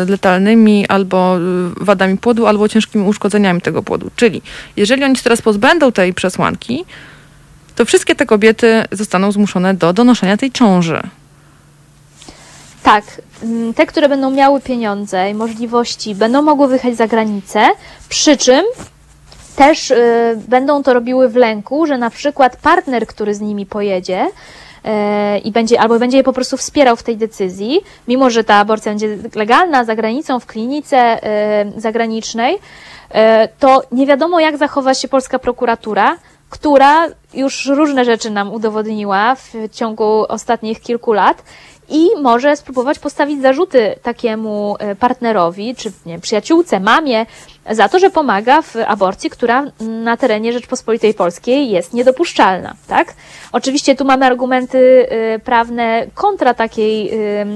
letalnymi albo wadami płodu, albo ciężkimi uszkodzeniami tego płodu. Czyli jeżeli oni się teraz pozbędą tej przesłanki, to wszystkie te kobiety zostaną zmuszone do donoszenia tej ciąży. Tak, mm, te, które będą miały pieniądze i możliwości, będą mogły wyjechać za granicę, przy czym też y, będą to robiły w lęku, że na przykład partner, który z nimi pojedzie, y, i będzie, albo będzie je po prostu wspierał w tej decyzji, mimo że ta aborcja będzie legalna za granicą, w klinice y, zagranicznej, to nie wiadomo, jak zachowa się polska prokuratura, która już różne rzeczy nam udowodniła w ciągu ostatnich kilku lat i może spróbować postawić zarzuty takiemu partnerowi, czy nie, przyjaciółce, mamie, za to, że pomaga w aborcji, która na terenie Rzeczpospolitej Polskiej jest niedopuszczalna, tak? Oczywiście tu mamy argumenty y, prawne kontra takiej,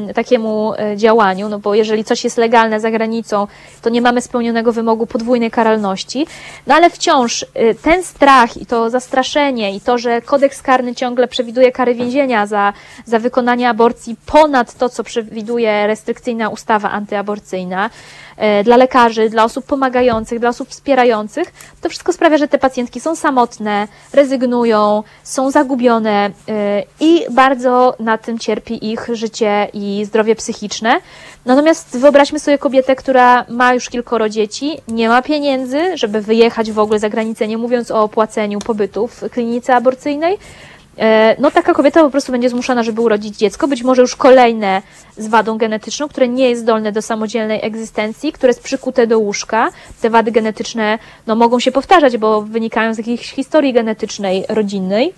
y, takiemu y, działaniu, no bo jeżeli coś jest legalne za granicą, to nie mamy spełnionego wymogu podwójnej karalności, no ale wciąż ten strach i to zastraszenie i to, że kodeks karny ciągle przewiduje kary więzienia za, za wykonanie aborcji ponad to, co przewiduje restrykcyjna ustawa antyaborcyjna, dla lekarzy, dla osób pomagających, dla osób wspierających, to wszystko sprawia, że te pacjentki są samotne, rezygnują, są zagubione e, i bardzo na tym cierpi ich życie i zdrowie psychiczne. Natomiast wyobraźmy sobie kobietę, która ma już kilkoro dzieci, nie ma pieniędzy, żeby wyjechać w ogóle za granicę, nie mówiąc o opłaceniu pobytu w klinice aborcyjnej no taka kobieta po prostu będzie zmuszona, żeby urodzić dziecko, być może już kolejne z wadą genetyczną, które nie jest zdolne do samodzielnej egzystencji, które jest przykute do łóżka. Te wady genetyczne no, mogą się powtarzać, bo wynikają z jakiejś historii genetycznej rodzinnej.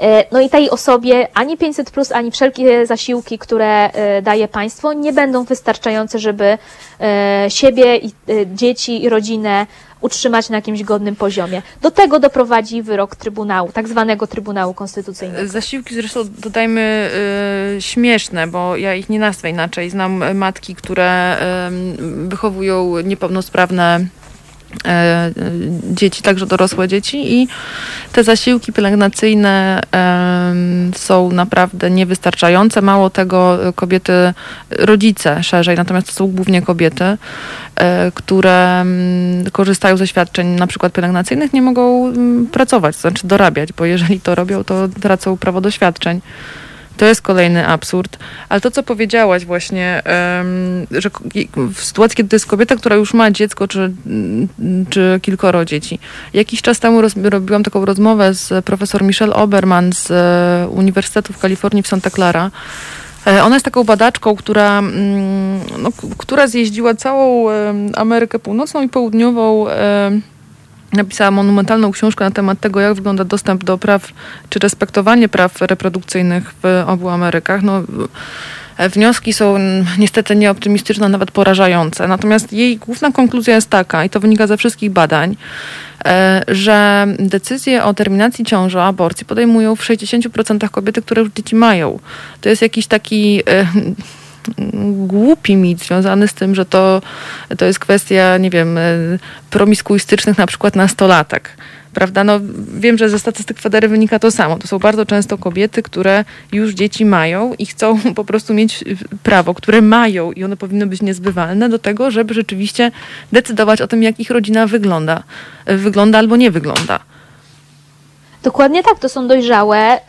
E, no i tej osobie ani 500, plus, ani wszelkie zasiłki, które e, daje państwo, nie będą wystarczające, żeby siebie, dzieci i rodzinę utrzymać na jakimś godnym poziomie. Do tego doprowadzi wyrok Trybunału, tak zwanego Trybunału Konstytucyjnego. Zasiłki zresztą dodajmy yy, śmieszne, bo ja ich nie nazwę inaczej. Znam matki, które wychowują niepełnosprawne dzieci, także dorosłe dzieci i te zasiłki pielęgnacyjne są naprawdę niewystarczające. Mało tego, kobiety, rodzice szerzej, natomiast to są głównie kobiety, e, które korzystają ze świadczeń na przykład pielęgnacyjnych, nie mogą pracować, to znaczy dorabiać, bo jeżeli to robią, to tracą prawo do świadczeń. To jest kolejny absurd. Ale to, co powiedziałaś właśnie, że w sytuacji, kiedy to jest kobieta, która już ma dziecko, czy, czy kilkoro dzieci. Jakiś czas temu roz, robiłam taką rozmowę z profesor Michelle Oberman z e, Uniwersytetu w Kalifornii w Santa Clara. E, ona jest taką badaczką, która, mm, no, która zjeździła całą Amerykę Północną i Południową napisała monumentalną książkę na temat tego, jak wygląda dostęp do praw, czy respektowanie praw reprodukcyjnych w obu Amerykach. No, wnioski są niestety nieoptymistyczne, nawet porażające. Natomiast jej główna konkluzja jest taka, i to wynika ze wszystkich badań, e, że decyzje o terminacji ciąży, aborcji podejmują w 60% kobiety, które już dzieci mają. To jest jakiś taki e, głupi mit związany z tym, że to, to jest kwestia, nie wiem, promiskuistycznych na przykład nastolatek prawda? No, wiem, że ze statystyk Federy wynika to samo. To są bardzo często kobiety, które już dzieci mają i chcą po prostu mieć prawo, które mają i one powinny być niezbywalne do tego, żeby rzeczywiście decydować o tym, jak ich rodzina wygląda, wygląda albo nie wygląda. Dokładnie tak, to są dojrzałe,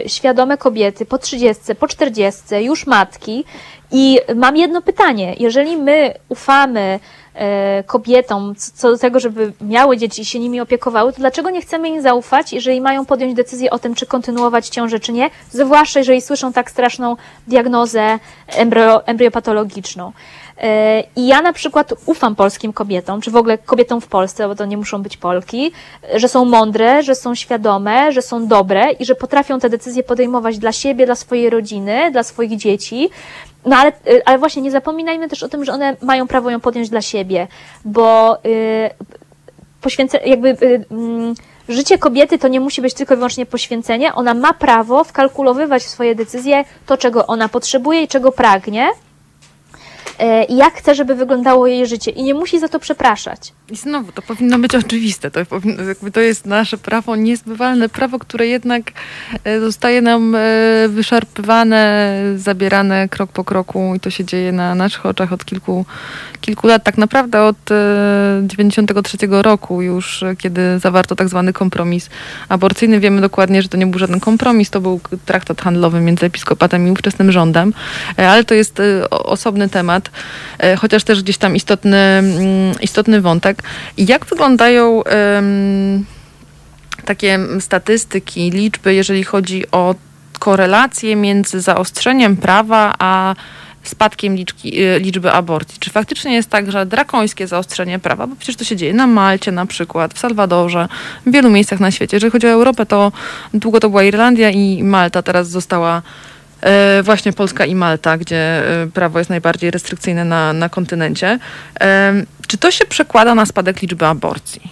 yy, świadome kobiety po 30, po 40, już matki. I mam jedno pytanie. Jeżeli my ufamy E, kobietom co do tego, żeby miały dzieci i się nimi opiekowały, to dlaczego nie chcemy im zaufać, jeżeli mają podjąć decyzję o tym, czy kontynuować ciążę, czy nie, zwłaszcza jeżeli słyszą tak straszną diagnozę embryo, embryopatologiczną. E, I ja na przykład ufam polskim kobietom, czy w ogóle kobietom w Polsce, bo to nie muszą być Polki, że są mądre, że są świadome, że są dobre i że potrafią te decyzje podejmować dla siebie, dla swojej rodziny, dla swoich dzieci. No ale, y, ale właśnie nie zapominajmy też o tym, że one mają prawo ją podjąć dla siebie, bo yy, poświęcę, jakby yy, życie kobiety to nie musi być tylko i wyłącznie poświęcenie. Ona ma prawo wkalkulowywać w swoje decyzje to, czego ona potrzebuje i czego pragnie E, i jak chce, żeby wyglądało jej życie i nie musi za to przepraszać. I znowu, to powinno być oczywiste. To, powinno, to jest nasze prawo, niezbywalne prawo, które jednak e, zostaje nam e, wyszarpywane, zabierane krok po kroku i to się dzieje na naszych oczach od kilku, kilku lat. Tak naprawdę od 93 roku już, kiedy zawarto tak zwany kompromis aborcyjny. Wiemy dokładnie, że to nie był żaden kompromis, to był traktat handlowy między episkopatem i ówczesnym rządem, ale to jest osobny temat. E, chociaż też gdzieś tam istotny, mm, istotny wątek. Jak wyglądają takie statystyki, liczby, jeżeli chodzi o korelację między zaostrzeniem prawa a spadkiem liczki, e, liczby aborcji. Czy faktycznie jest tak, że drakońskie zaostrzenie prawa, bo przecież to się dzieje na Malcie na przykład, w Salwadorze, w wielu miejscach na świecie. Jeżeli chodzi o Europę, to długo to była Irlandia i Malta teraz została właśnie Polska i Malta, gdzie e, prawo jest najbardziej restrykcyjne na, na kontynencie. E, czy to się przekłada na spadek liczby aborcji?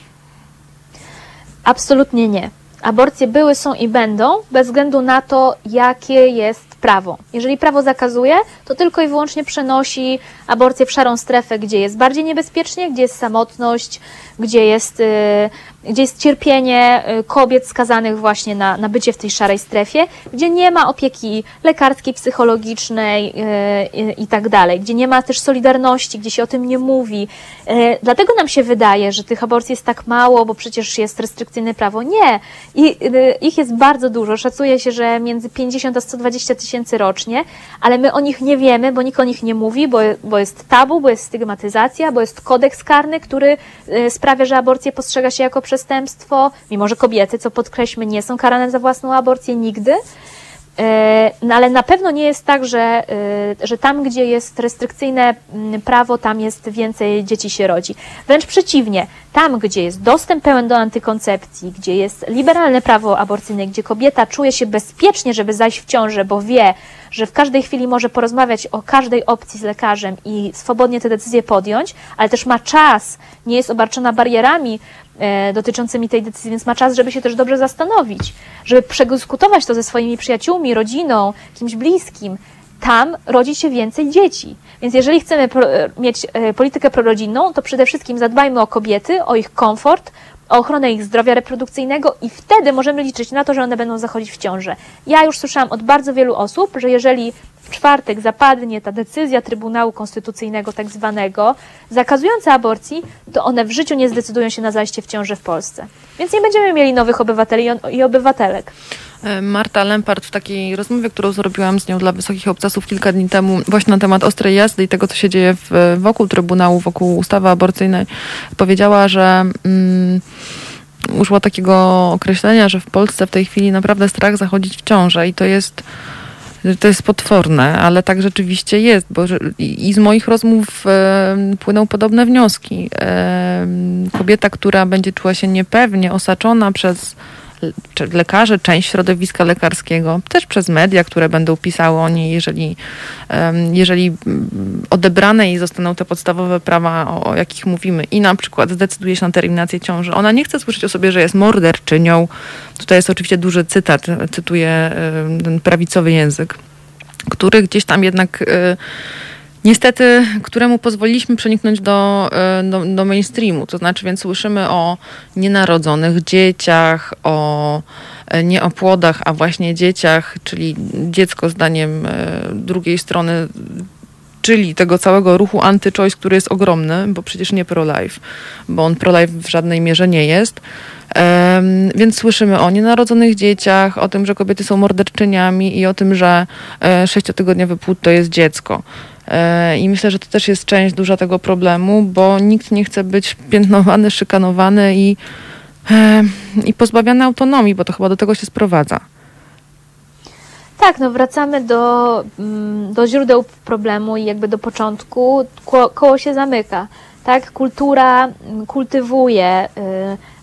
Absolutnie nie. Aborcje były, są i będą, bez względu na to, jakie jest prawo. Jeżeli prawo zakazuje, to tylko i wyłącznie przenosi aborcję w szarą strefę, gdzie jest bardziej niebezpiecznie, gdzie jest samotność, gdzie jest, y, gdzie jest cierpienie y, kobiet skazanych właśnie na, na bycie w tej szarej strefie, gdzie nie ma opieki lekarskiej, psychologicznej y, i tak dalej, gdzie nie ma też solidarności, gdzie się o tym nie mówi. Dlatego nam się wydaje, że tych aborcji jest tak mało, bo przecież jest restrykcyjne prawo. Nie. I, ich jest bardzo dużo. Szacuje się, że między 50 a 120 tysięcy rocznie, ale my o nich nie wiemy, bo nikt o nich nie mówi, bo, bo jest tabu, bo jest stygmatyzacja, bo jest kodeks karny, który sprawia, sprawia, że aborcję postrzega się jako przestępstwo, mimo że kobiety, co podkreślmy, nie są karane za własną aborcję nigdy. E, no ale na pewno nie jest tak, że, e, że tam, gdzie jest restrykcyjne mm, prawo, tam jest więcej dzieci się rodzi. Wręcz przeciwnie, tam, gdzie jest dostęp pełen do antykoncepcji, gdzie jest liberalne prawo aborcyjne, gdzie kobieta czuje się bezpiecznie, żeby zajść w ciążę, bo wie, że w każdej chwili może porozmawiać o każdej opcji z lekarzem i swobodnie te decyzje podjąć, ale też ma czas, nie jest obarczona barierami dotyczącymi tej decyzji, więc ma czas, żeby się też dobrze zastanowić, żeby przedyskutować to ze swoimi przyjaciółmi, rodziną, kimś bliskim. Tam rodzi się więcej dzieci. Więc jeżeli chcemy mieć e, politykę prorodzinną, to przede wszystkim zadbajmy o kobiety, o ich komfort, o ochronę ich zdrowia reprodukcyjnego i wtedy możemy liczyć na to, że one będą zachodzić w ciążę. Ja już słyszałam od bardzo wielu osób, że jeżeli w czwartek zapadnie ta decyzja Trybunału Konstytucyjnego tak zwanego, zakazująca aborcji, to one w życiu nie zdecydują się na zajście w ciążę w Polsce. Więc nie będziemy mieli nowych obywateli i obywatelek. E, Marta Lempart w takiej rozmowie, którą zrobiłam z nią dla Wysokich Obcasów kilka dni temu, właśnie na temat ostrej jazdy i tego, co się dzieje w, wokół Trybunału, wokół ustawy aborcyjnej, powiedziała, że mm, użyła takiego określenia, że w Polsce w tej chwili naprawdę strach zachodzić w ciążę i to jest to jest potworne, ale tak rzeczywiście jest, bo i z moich rozmów e, płyną podobne wnioski. E, kobieta, która będzie czuła się niepewnie, osaczona przez lekarze, część środowiska lekarskiego, też przez media, które będą pisały o niej, jeżeli, jeżeli odebrane jej zostaną te podstawowe prawa, o, o jakich mówimy i na przykład zdecyduje się na terminację ciąży. Ona nie chce słyszeć o sobie, że jest morderczynią. Tutaj jest oczywiście duży cytat, cytuję ten prawicowy język który gdzieś tam jednak niestety, któremu pozwoliliśmy przeniknąć do, do, do, mainstreamu. To znaczy, więc słyszymy o nienarodzonych dzieciach, o nie o płodach, a właśnie dzieciach, czyli dziecko zdaniem drugiej strony czyli tego całego ruchu anty-choice, który jest ogromny, bo przecież nie pro-life, bo on pro-life w żadnej mierze nie jest. Um, więc słyszymy o nienarodzonych dzieciach, o tym, że kobiety są morderczyniami i o tym, że e, sześciotygodniowy płód to jest dziecko. E, I myślę, że to też jest część duża tego problemu, bo nikt nie chce być piętnowany, szykanowany i, e, i pozbawiany autonomii, bo to chyba do tego się sprowadza. Tak, no wracamy do, mm, do źródeł problemu i jakby do początku. Ko koło się zamyka. Tak, kultura mm, kultywuje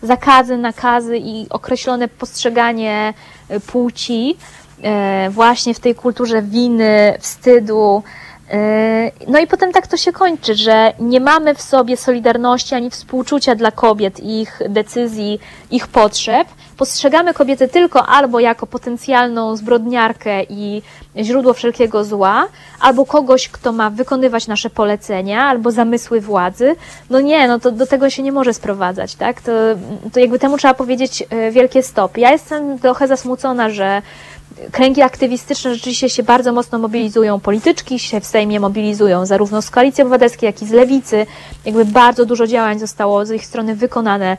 y, zakazy, nakazy i określone postrzeganie y, płci y, właśnie w tej kulturze winy, wstydu, no i potem tak to się kończy, że nie mamy w sobie solidarności ani współczucia dla kobiet, ich decyzji, ich potrzeb. Postrzegamy kobiety tylko albo jako potencjalną zbrodniarkę i źródło wszelkiego zła, albo kogoś, kto ma wykonywać nasze polecenia, albo zamysły władzy. No nie, no to do tego się nie może sprowadzać, tak? To, to jakby temu trzeba powiedzieć yy, wielkie stop. Ja jestem trochę zasmucona, że kręgi aktywistyczne rzeczywiście się bardzo mocno mobilizują, polityczki się w Sejmie mobilizują, zarówno z Koalicji Obywatelskiej, jak i z Lewicy. Jakby bardzo dużo działań zostało z ich strony wykonane,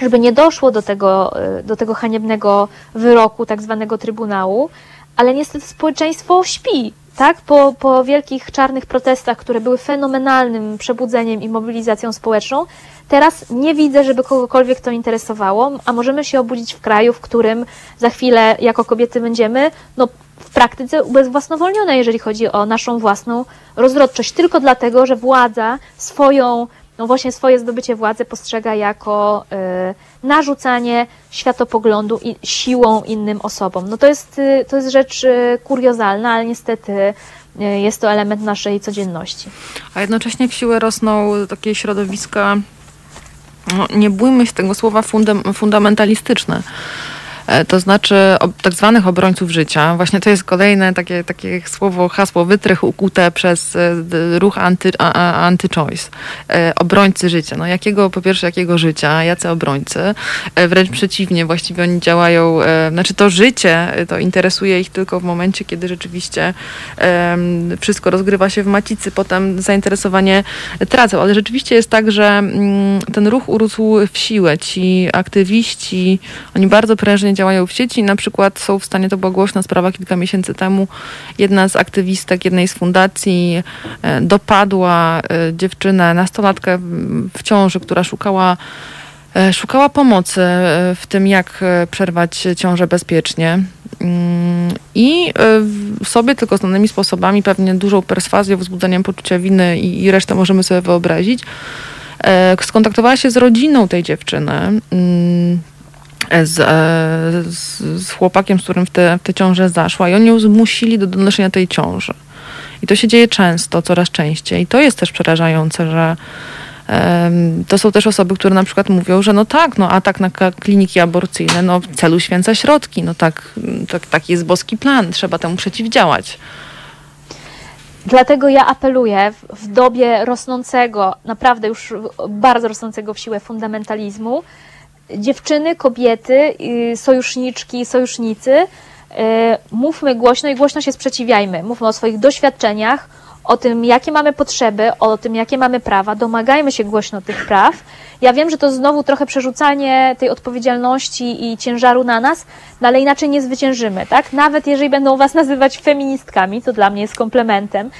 żeby nie doszło do tego, do tego haniebnego wyroku tak zwanego Trybunału, ale niestety społeczeństwo śpi. Tak, po, po wielkich czarnych protestach, które były fenomenalnym przebudzeniem i mobilizacją społeczną, Teraz nie widzę, żeby kogokolwiek to interesowało, a możemy się obudzić w kraju, w którym za chwilę jako kobiety będziemy no, w praktyce ubezwłasnowolnione, jeżeli chodzi o naszą własną rozrodczość, tylko dlatego, że władza swoją, no właśnie swoje zdobycie władzy postrzega jako y, narzucanie światopoglądu i siłą innym osobom. No to jest, y, to jest rzecz y, kuriozalna, ale niestety y, jest to element naszej codzienności. A jednocześnie w siłę rosną takie środowiska no, nie bójmy się tego słowa fundamentalistyczne. E, to znaczy tak zwanych obrońców życia. Właśnie to jest kolejne takie, takie słowo, hasło, wytrych ukute przez e, ruch anty, anty-choice. E, obrońcy życia. No jakiego, po pierwsze, jakiego życia? Jacy obrońcy? Wręcz przeciwnie, właściwie oni działają, znaczy to życie, to interesuje ich tylko w momencie, kiedy rzeczywiście wszystko rozgrywa się w macicy, potem zainteresowanie tracą. Ale rzeczywiście jest tak, że mm, ten ruch urósł w siłę. Ci aktywiści, oni bardzo prężnie działają w sieci. Na przykład są w stanie, to była głośna sprawa kilka miesięcy temu, jedna z aktywistek jednej z fundacji e, dopadła e, dziewczynę, nastolatkę w ciąży, która szukała e, szukała pomocy w tym, jak przerwać ciążę bezpiecznie. Mm, I sobie tylko znanymi sposobami, pewnie dużą perswazją, wzbudzeniem poczucia winy i, i resztę możemy sobie wyobrazić, skontaktowała się z rodziną tej dziewczyny mm, z, e, z, z chłopakiem, z którym w w te ciąże zaszła i oni ją zmusili do donoszenia tej ciąży. I to się dzieje często, coraz częściej. I to jest też przerażające, że um, to są też osoby, które na przykład mówią, że no tak, no atak na kliniki aborcyjne, no celu święca środki, no tak, tak, taki jest boski plan, trzeba temu przeciwdziałać. Dlatego ja apeluję w, w dobie rosnącego, naprawdę już bardzo rosnącego w siłę fundamentalizmu, dziewczyny, kobiety, y, sojuszniczki, sojusznicy, y, mówmy głośno i głośno się sprzeciwiajmy. Mówmy o swoich doświadczeniach, o tym, jakie mamy potrzeby, o tym, jakie mamy prawa, domagajmy się głośno tych praw. Ja wiem, że to znowu trochę przerzucanie tej odpowiedzialności i ciężaru na nas, no ale inaczej nie zwyciężymy, tak? Nawet jeżeli będą was nazywać feministkami, co dla mnie jest komplementem,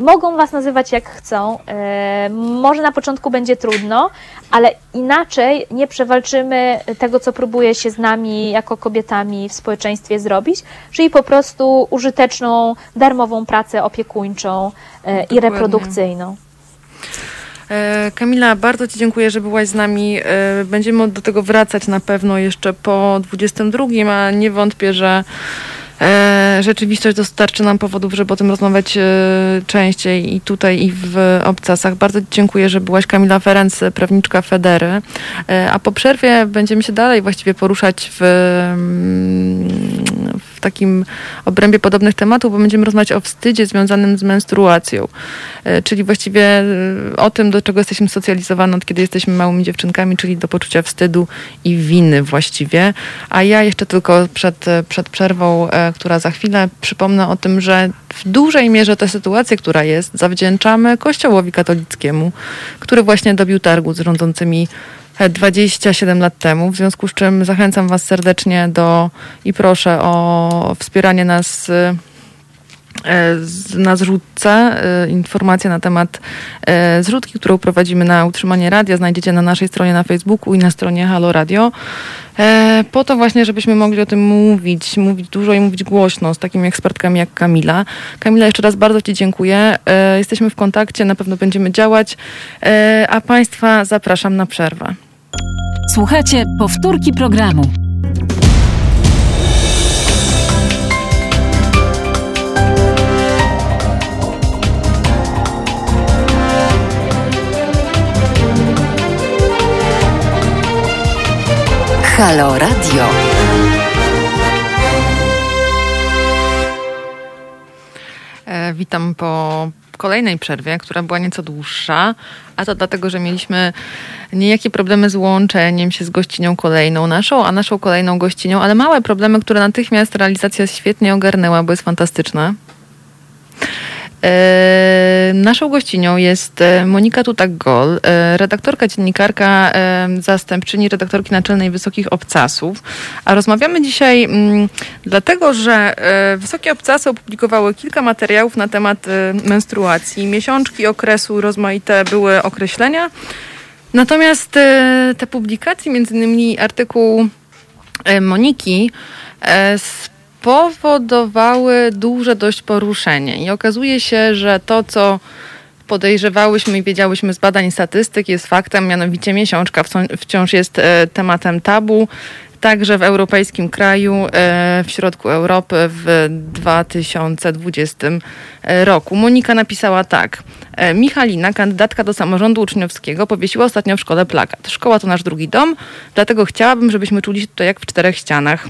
mogą was nazywać jak chcą. E, może na początku będzie trudno, ale inaczej nie przewalczymy tego, co próbuje się z nami jako kobietami w społeczeństwie zrobić, czyli po prostu użyteczną, darmową pracę opiekuńczą e, i reprodukcyjną. E, Kamila, bardzo Ci dziękuję, że byłaś z nami. Będziemy do tego wracać na pewno jeszcze po 22, a nie wątpię, że E, rzeczywistość dostarczy nam powodów, żeby o tym rozmawiać e, częściej i tutaj, i w obcasach. Bardzo dziękuję, że byłaś Kamila Ferenc, prawniczka Federy. E, a po przerwie będziemy się dalej właściwie poruszać w, mm, w w takim obrębie podobnych tematów, bo będziemy rozmawiać o wstydzie związanym z menstruacją. E, czyli właściwie e, o tym, do czego jesteśmy socjalizowane od kiedy jesteśmy małymi dziewczynkami, czyli do poczucia wstydu i winy właściwie. A ja jeszcze tylko przed, przed przerwą, która za chwilę, przypomnę o tym, że w dużej mierze tę sytuację, która jest, zawdzięczamy Kościołowi katolickiemu, który właśnie dobił targu z rządzącymi 27 lat temu, w związku z czym zachęcam Was serdecznie do i proszę o wspieranie nas e, na zrzutce. E, informacje na temat e, zrzutki, którą prowadzimy na utrzymanie radia, znajdziecie na naszej stronie na Facebooku i na stronie Halo Radio. Po to właśnie, żebyśmy mogli o tym mówić, mówić dużo i mówić głośno z takimi ekspertkami jak Kamila. Kamila, jeszcze raz bardzo Ci dziękuję. Jesteśmy w kontakcie, na pewno będziemy działać, a Państwa zapraszam na przerwę. Słuchajcie powtórki programu. Halo Radio. E, witam po kolejnej przerwie, która była nieco dłuższa, a to dlatego, że mieliśmy niejakie problemy z łączeniem się z gościnią kolejną naszą, a naszą kolejną gościnią, ale małe problemy, które natychmiast realizacja świetnie ogarnęła, bo jest fantastyczna. E, naszą gościnią jest e, Monika Tutak-Gol, e, redaktorka, dziennikarka, zastępczyni redaktorki naczelnej Wysokich Obcasów. A rozmawiamy dzisiaj mm, dlatego, że Wysokie Obcasy opublikowały kilka materiałów na temat menstruacji. Miesiączki okresu, rozmaite były określenia. Natomiast te publikacje, między innymi artykuł Moniki, powodowały duże dość poruszenie. I okazuje się, że to, co podejrzewałyśmy i wiedziałyśmy z badań statystyk, jest faktem, mianowicie miesiączka wciąż jest e, tematem tabu. Także w europejskim kraju, e, w środku Europy w 2020 e, roku. Monika napisała tak. Michalina, kandydatka do samorządu uczniowskiego, powiesiła ostatnio w szkole plakat. Szkoła to nasz drugi dom, dlatego chciałabym, żebyśmy czuli się tutaj jak w czterech ścianach.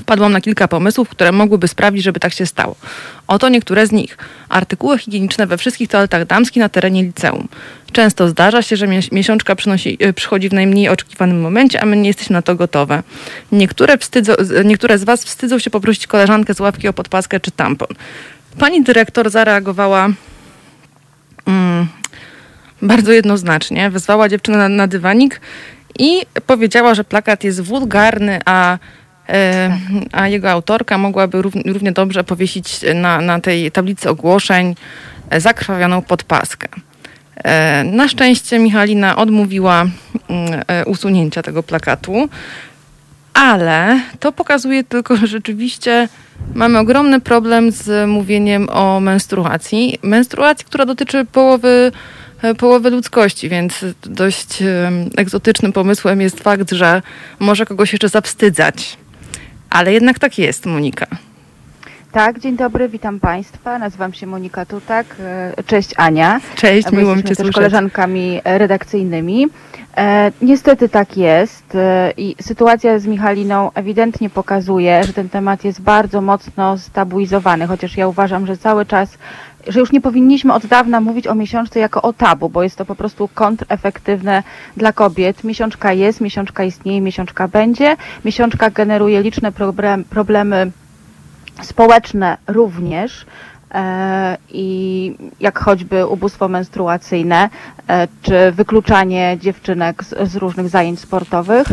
Wpadłam na kilka pomysłów, które mogłyby sprawić, żeby tak się stało. Oto niektóre z nich. Artykuły higieniczne we wszystkich toaletach damskich na terenie liceum. Często zdarza się, że miesiączka przynosi, e, przychodzi w najmniej oczekiwanym momencie, a my nie jesteśmy na to gotowe. Niektóre, wstydzą, niektóre z Was wstydzą się poprosić koleżankę z ławki o podpaskę czy tampon. Pani dyrektor zareagowała mm, bardzo jednoznacznie. Wezwała dziewczynę na, na dywanik i powiedziała, że plakat jest wulgarny, a a jego autorka mogłaby równie dobrze powiesić na, na tej tablicy ogłoszeń e, zakrwawioną podpaskę. E, na szczęście Michalina odmówiła mm, usunięcia tego plakatu, ale to pokazuje tylko, że rzeczywiście mamy ogromny problem z mówieniem o menstruacji. Menstruacji, która dotyczy połowy, połowy ludzkości, więc dość egzotycznym pomysłem jest fakt, że może kogoś jeszcze zawstydzać ale jednak tak jest, Monika. Tak, dzień dobry, witam Państwa. Nazywam się Monika Tutak. E, cześć Ania. Cześć, miło mi Cię też koleżankami redakcyjnymi. E, niestety tak jest e, i sytuacja z Michaliną ewidentnie pokazuje, że ten temat jest bardzo mocno stabuizowany, chociaż ja uważam, że cały czas że już nie powinniśmy od dawna mówić o miesiączce jako o tabu, bo jest to po prostu kontrefektywne dla kobiet. Miesiączka jest, miesiączka istnieje, miesiączka będzie. Miesiączka generuje liczne problem, problemy społeczne również e, i jak choćby ubóstwo menstruacyjne, e, czy wykluczanie dziewczynek z, z różnych zajęć sportowych.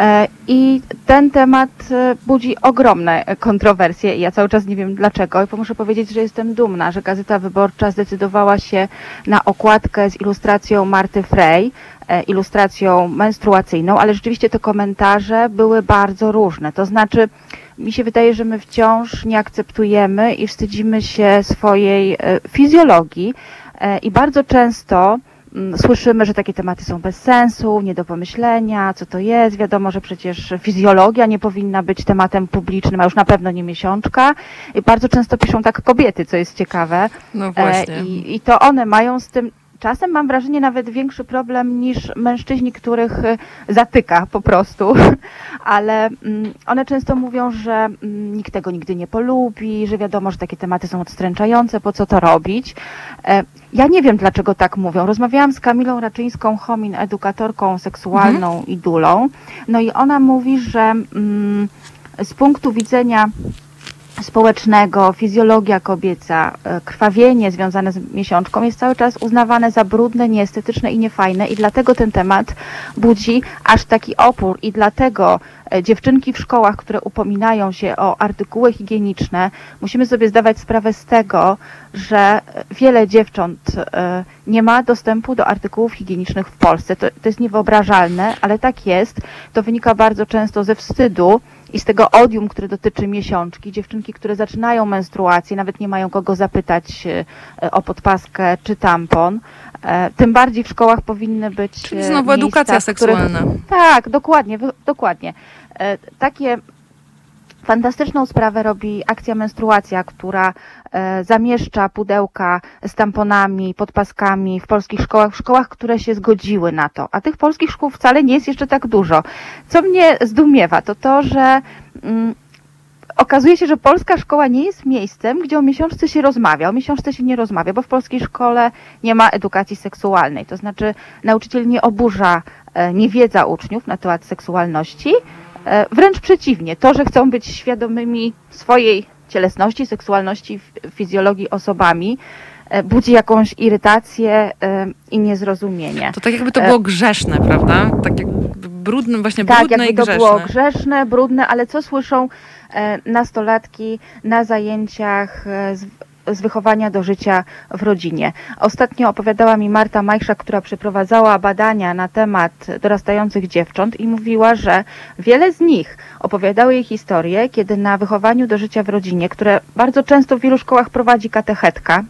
E, I ten temat e, budzi ogromne kontrowersje i ja cały czas nie wiem dlaczego. I muszę powiedzieć, że jestem dumna, że Gazeta Wyborcza zdecydowała się na okładkę z ilustracją Marty Frey, e, ilustracją menstruacyjną, ale rzeczywiście te komentarze były bardzo różne. To znaczy, mi się wydaje, że my wciąż nie akceptujemy i wstydzimy się swojej fizjologii i bardzo często słyszymy, że takie tematy są bez sensu, nie do pomyślenia, co to jest. Wiadomo, że przecież fizjologia nie powinna być tematem publicznym, a już na pewno nie miesiączka. I bardzo często piszą tak kobiety, co jest ciekawe. No właśnie. I, I to one mają z tym czasem mam wrażenie nawet większy problem niż mężczyźni, których y, zatyka po prostu, ale mm, one często mówią, że mm, nikt tego nigdy nie polubi, że wiadomo, że takie tematy są odstręczające, po co to robić. E, ja nie wiem, dlaczego tak mówią. Rozmawiałam z Kamilą Raczyńską, Homin, edukatorką seksualną mhm. i dulą, no i ona mówi, że mm, z punktu widzenia społecznego, fizjologia kobieca, e, krwawienie związane z miesiączką jest cały czas uznawane za brudne, nieestetyczne i niefajne i dlatego ten temat budzi aż taki opór i dlatego dziewczynki w szkołach, które upominają się o artykuły higieniczne, musimy sobie zdawać sprawę z tego, że wiele dziewcząt e, nie ma dostępu do artykułów higienicznych w Polsce. To, to jest niewyobrażalne, ale tak jest. To wynika bardzo często ze wstydu, i z tego odium, które dotyczy miesiączki, dziewczynki, które zaczynają menstruację, nawet nie mają kogo zapytać e, o podpaskę czy tampon. E, tym bardziej w szkołach powinny być. Czyli znowu miejsca, edukacja seksualna. tak, dokładnie, dokładnie. E, takie Fantastyczną sprawę robi akcja Menstruacja, która e, zamieszcza pudełka z tamponami, podpaskami w polskich szkołach, w szkołach, które się zgodziły na to. A tych polskich szkół wcale nie jest jeszcze tak dużo. Co mnie zdumiewa, to to, że mm, okazuje się, że polska szkoła nie jest miejscem, gdzie o miesiączce się rozmawia. O miesiączce się nie rozmawia, bo w polskiej szkole nie ma edukacji seksualnej. To znaczy nauczyciel nie oburza e, niewiedza uczniów na temat seksualności, E, wręcz przeciwnie, to, że chcą być świadomymi swojej cielesności, seksualności, fizjologii osobami, e, budzi jakąś irytację i niezrozumienie. To tak jakby to było grzeszne, prawda? Tak jakby brudne, właśnie tak, brudne jakby i grzeszne. to było grzeszne, brudne, ale co słyszą nastolatki na zajęciach z z wychowania do życia w rodzinie. Ostatnio opowiadała mi Marta Majsza, która przeprowadzała badania na temat dorastających dziewcząt i mówiła, że wiele z nich opowiadały jej historię, kiedy na wychowaniu do życia w rodzinie, które bardzo często w wielu szkołach prowadzi katechetka,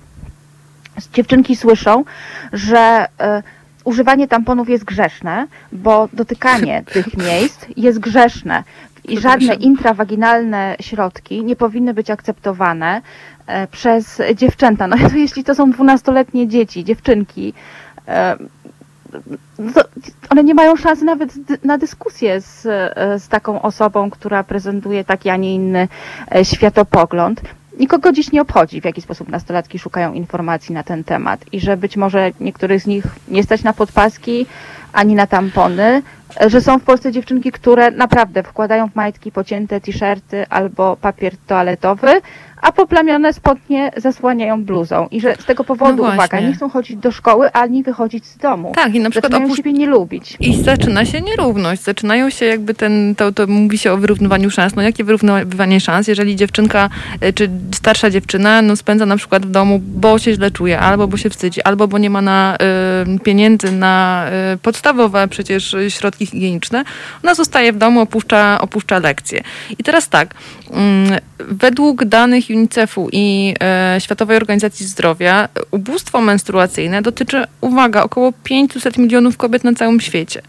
dziewczynki słyszą, że y, używanie tamponów jest grzeszne, bo dotykanie tych miejsc jest grzeszne i żadne intrawaginalne środki nie powinny być akceptowane e, przez dziewczęta. No to jeśli to są dwunastoletnie dzieci, dziewczynki, e, one nie mają szansy nawet na dyskusję z, e, z taką osobą, która prezentuje taki, a nie inny światopogląd. Nikogo dziś nie obchodzi, w jaki sposób nastolatki szukają informacji na ten temat i że być może niektórych z nich nie stać na podpaski ani na tampony, że są w Polsce dziewczynki, które naprawdę wkładają w majtki pocięte t-shirty albo papier toaletowy, a poplamione spodnie zasłaniają bluzą i że z tego powodu, no uwaga, nie chcą chodzić do szkoły, ani wychodzić z domu. Tak, i na przykład zaczynają siebie nie lubić. I zaczyna się nierówność, zaczynają się jakby ten, to, to mówi się o wyrównywaniu szans. No jakie wyrównywanie szans, jeżeli dziewczynka, e, czy starsza dziewczyna, no spędza na przykład w domu, bo się źle czuje, albo bo się wstydzi, albo bo nie ma na y, pieniędzy na y, podstawowe przecież środki higieniczne, ona zostaje w domu, opuszcza, opuszcza lekcje. I teraz tak, y, według danych UNICEF-u i e, Światowej Organizacji Zdrowia ubóstwo menstruacyjne dotyczy, uwaga, około 500 milionów kobiet na całym świecie.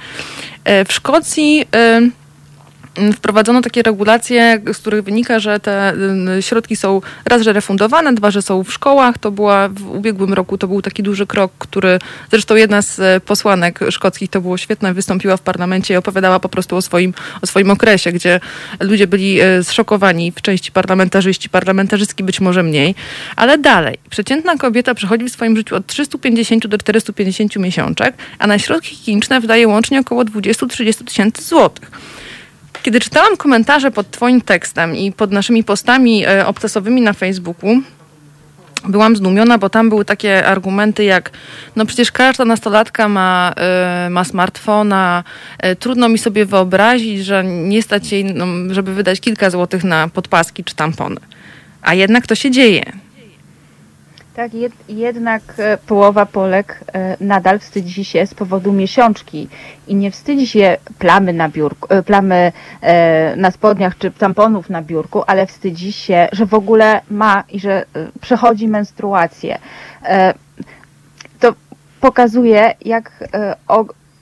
E, w Szkocji e, wprowadzono takie regulacje, z których wynika, że te y, środki są raz, że refundowane, dwa, że są w szkołach. To była w ubiegłym roku, to był taki duży krok, który zresztą jedna z e, posłanek szkockich, to było świetne, wystąpiła w parlamencie i opowiadała po prostu o swoim, o swoim okresie, gdzie ludzie byli e, zszokowani, w części parlamentarzyści, parlamentarzystki być może mniej, ale dalej. Przeciętna kobieta przechodzi w swoim życiu od 350 do 450 miesiączek, a na środki higieniczne wydaje łącznie około 20-30 tysięcy złotych. Kiedy czytałam komentarze pod Twoim tekstem i pod naszymi postami e, obcesowymi na Facebooku, byłam zdumiona, bo tam były takie argumenty jak, no przecież każda nastolatka ma, y, ma smartfona, y, trudno mi sobie wyobrazić, że nie stać jej, no, żeby wydać kilka złotych na podpaski czy tampony. A jednak to się dzieje. Tak, jed, jednak e, połowa Polek e, nadal wstydzi się z powodu miesiączki i nie wstydzi się plamy na biurku, e, plamy na spodniach czy tamponów na biurku, ale wstydzi się, że w ogóle ma i że przechodzi menstruację. To pokazuje, jak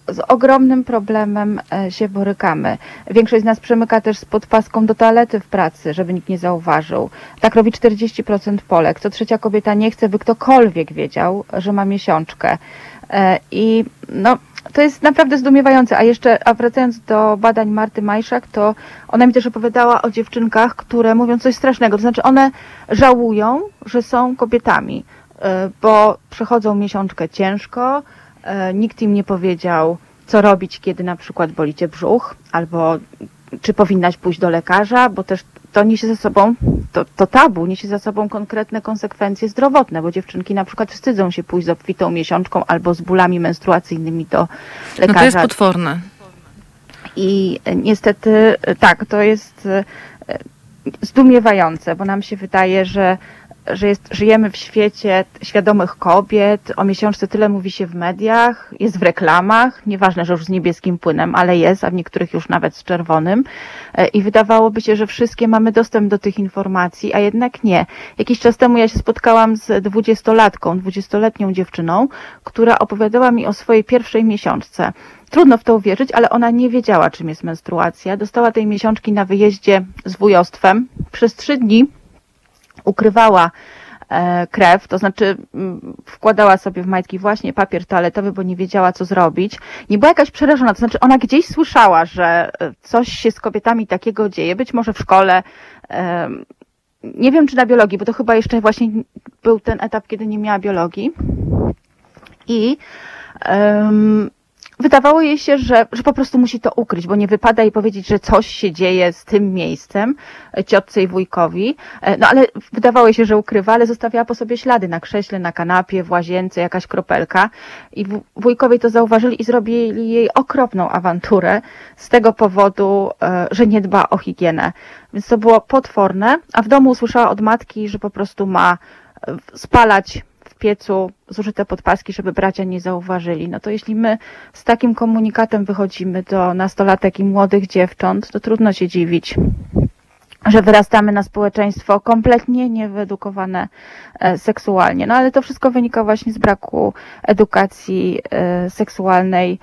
z ogromnym problemem e, się borykamy. Większość z nas przemyka też z podpaską do toalety w pracy, żeby nikt nie zauważył. Tak robi 40% Polek. Co trzecia kobieta nie chce, by ktokolwiek wiedział, że ma miesiączkę. E, I no, to jest naprawdę zdumiewające. A jeszcze, a wracając do badań Marty Majszak, to ona mi też opowiadała o dziewczynkach, które mówią coś strasznego. To znaczy one żałują, że są kobietami, e, bo przechodzą miesiączkę ciężko, nikt im nie powiedział, co robić, kiedy na przykład boli cię brzuch, albo czy powinnaś pójść do lekarza, bo też to niesie ze sobą, to, to tabu niesie ze sobą konkretne konsekwencje zdrowotne, bo dziewczynki na przykład wstydzą się pójść z obfitą miesiączką albo z bólami menstruacyjnymi do lekarza. No to jest potworne. I niestety tak, to jest e, zdumiewające, bo nam się wydaje, że że jest, żyjemy w świecie świadomych kobiet, o miesiączce tyle mówi się w mediach, jest w reklamach, nieważne, że już z niebieskim płynem, ale jest, a w niektórych już nawet z czerwonym. E, I wydawałoby się, że wszystkie mamy dostęp do tych informacji, a jednak nie. Jakiś czas temu ja się spotkałam z dwudziestolatką, dwudziestoletnią dziewczyną, która opowiadała mi o swojej pierwszej miesiączce. Trudno w to uwierzyć, ale ona nie wiedziała, czym jest menstruacja. Dostała tej miesiączki na wyjeździe z wujostwem. Przez trzy dni ukrywała e, krew, to znaczy wkładała sobie w majtki właśnie papier toaletowy, bo nie wiedziała, co zrobić. Nie była jakaś przerażona, to znaczy ona gdzieś słyszała, że e, coś się z kobietami takiego dzieje, być może w szkole, nie wiem czy na biologii, bo to chyba jeszcze właśnie był ten etap, kiedy nie miała biologii. I wydawało jej się, że, że po prostu musi to ukryć, bo nie wypada jej powiedzieć, że coś się dzieje z tym miejscem, e, ciotce i wujkowi. E, no ale wydawało jej się, że ukrywa, ale zostawiała po sobie ślady na krześle, na kanapie, w łazience, jakaś kropelka. I wujkowie to zauważyli i zrobili jej okropną awanturę z tego powodu, e, że nie dba o higienę. Więc to było potworne, a w domu usłyszała od matki, że po prostu ma spalać piecu zużyte podpaski, żeby bracia nie zauważyli. No to jeśli my z takim komunikatem wychodzimy do nastolatek i młodych dziewcząt, to trudno się dziwić, że wyrastamy na społeczeństwo kompletnie niewyedukowane e, seksualnie. No ale to wszystko wynika właśnie z braku edukacji e, seksualnej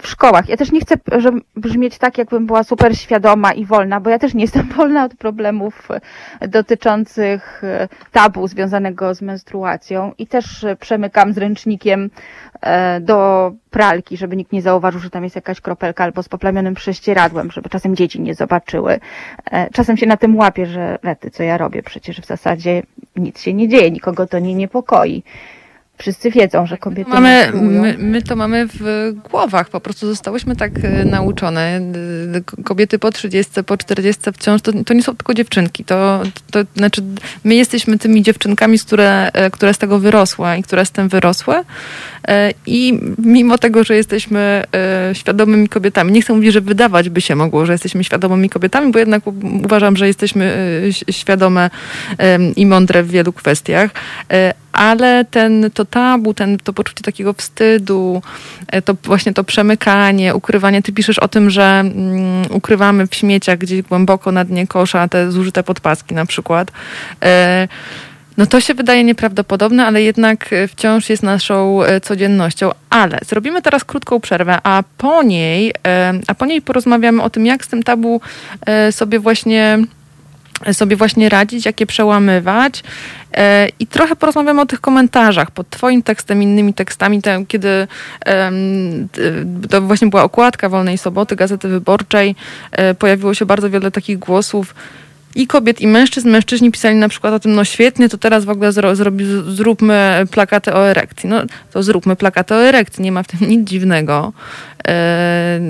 w szkołach. Ja też nie chcę żeby brzmieć tak, jakbym była super świadoma i wolna, bo ja też nie jestem wolna od problemów e, dotyczących e, tabu związanego z menstruacją i też e, przemykam z ręcznikiem do pralki, żeby nikt nie zauważył, że tam jest jakaś kropelka albo z poplamionym prześcieradłem, żeby czasem dzieci nie zobaczyły. Czasem się na tym łapię, że lety, co ja robię, przecież w zasadzie nic się nie dzieje, nikogo to nie niepokoi. Wszyscy wiedzą, że kobiety. Mamy, my, my, to mamy w głowach, po prostu zostałyśmy tak e, nauczone. Kobiety po 30, po 40 wciąż to, to nie są tylko dziewczynki. To, to znaczy, my jesteśmy tymi dziewczynkami, które, e, które z tego wyrosły i które z tym wyrosły. E, I mimo tego, że jesteśmy świadomymi kobietami, nie chcę mówić, że wydawać by się mogło, że jesteśmy świadomymi kobietami, bo jednak uważam, że jesteśmy świadome i mądre w wielu kwestiach ale ten, to tabu, ten, to poczucie takiego wstydu, e, to właśnie to przemykanie, ukrywanie. Ty piszesz o tym, że mm, ukrywamy w śmieciach gdzieś głęboko na dnie kosza te zużyte podpaski na przykład. E, no to się wydaje nieprawdopodobne, ale jednak wciąż jest naszą e, codziennością. Ale zrobimy teraz krótką przerwę, a po niej, a po niej porozmawiamy o tym, jak z tym tabu sobie właśnie sobie właśnie radzić, jakie przełamywać. E, I trochę porozmawiamy o tych komentarzach pod Twoim tekstem, innymi tekstami, tam, kiedy to właśnie była okładka Wolnej Soboty, Gazety Wyborczej, e, pojawiło się bardzo wiele takich głosów i kobiet, i mężczyzn. Mężczyźni pisali na przykład o tym, no świetnie, to teraz w ogóle zro, zróbmy plakaty o erekcji. No to zróbmy plakaty o erekcji, nie ma w tym nic dziwnego. E,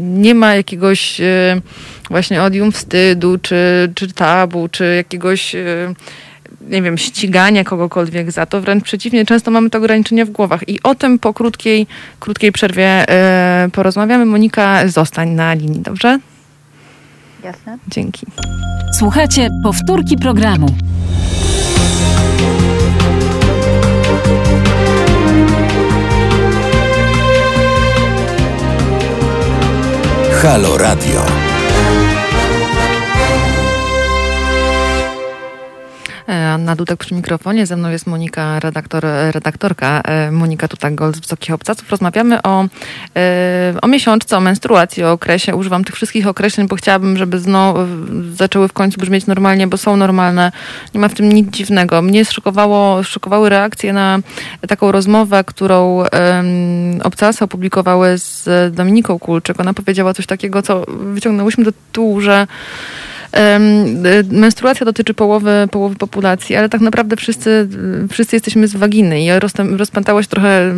nie ma jakiegoś e, właśnie odium wstydu, czy, czy tabu, czy jakiegoś e, nie wiem, ścigania kogokolwiek za to. Wręcz przeciwnie, często mamy to ograniczenie w głowach. I o tym po krótkiej, krótkiej przerwie porozmawiamy. Monika, zostań na linii, dobrze? Jasne. Dzięki. Słuchajcie powtórki programu. Halo Radio. Anna Dudek przy mikrofonie, ze mną jest Monika, redaktor, redaktorka e, Monika Tutak-Gold z Wysokich Obcasów. Rozmawiamy o, e, o miesiączce, o menstruacji, o okresie. Używam tych wszystkich określeń, bo chciałabym, żeby znowu zaczęły w końcu brzmieć normalnie, bo są normalne. Nie ma w tym nic dziwnego. Mnie szokowało, szokowały reakcje na taką rozmowę, którą um, Obcasy opublikowały z Dominiką Kulczyk. Ona powiedziała coś takiego, co wyciągnęłyśmy do tyłu, że menstruacja dotyczy połowy, połowy populacji, ale tak naprawdę wszyscy, wszyscy jesteśmy z waginy i rozpętało się trochę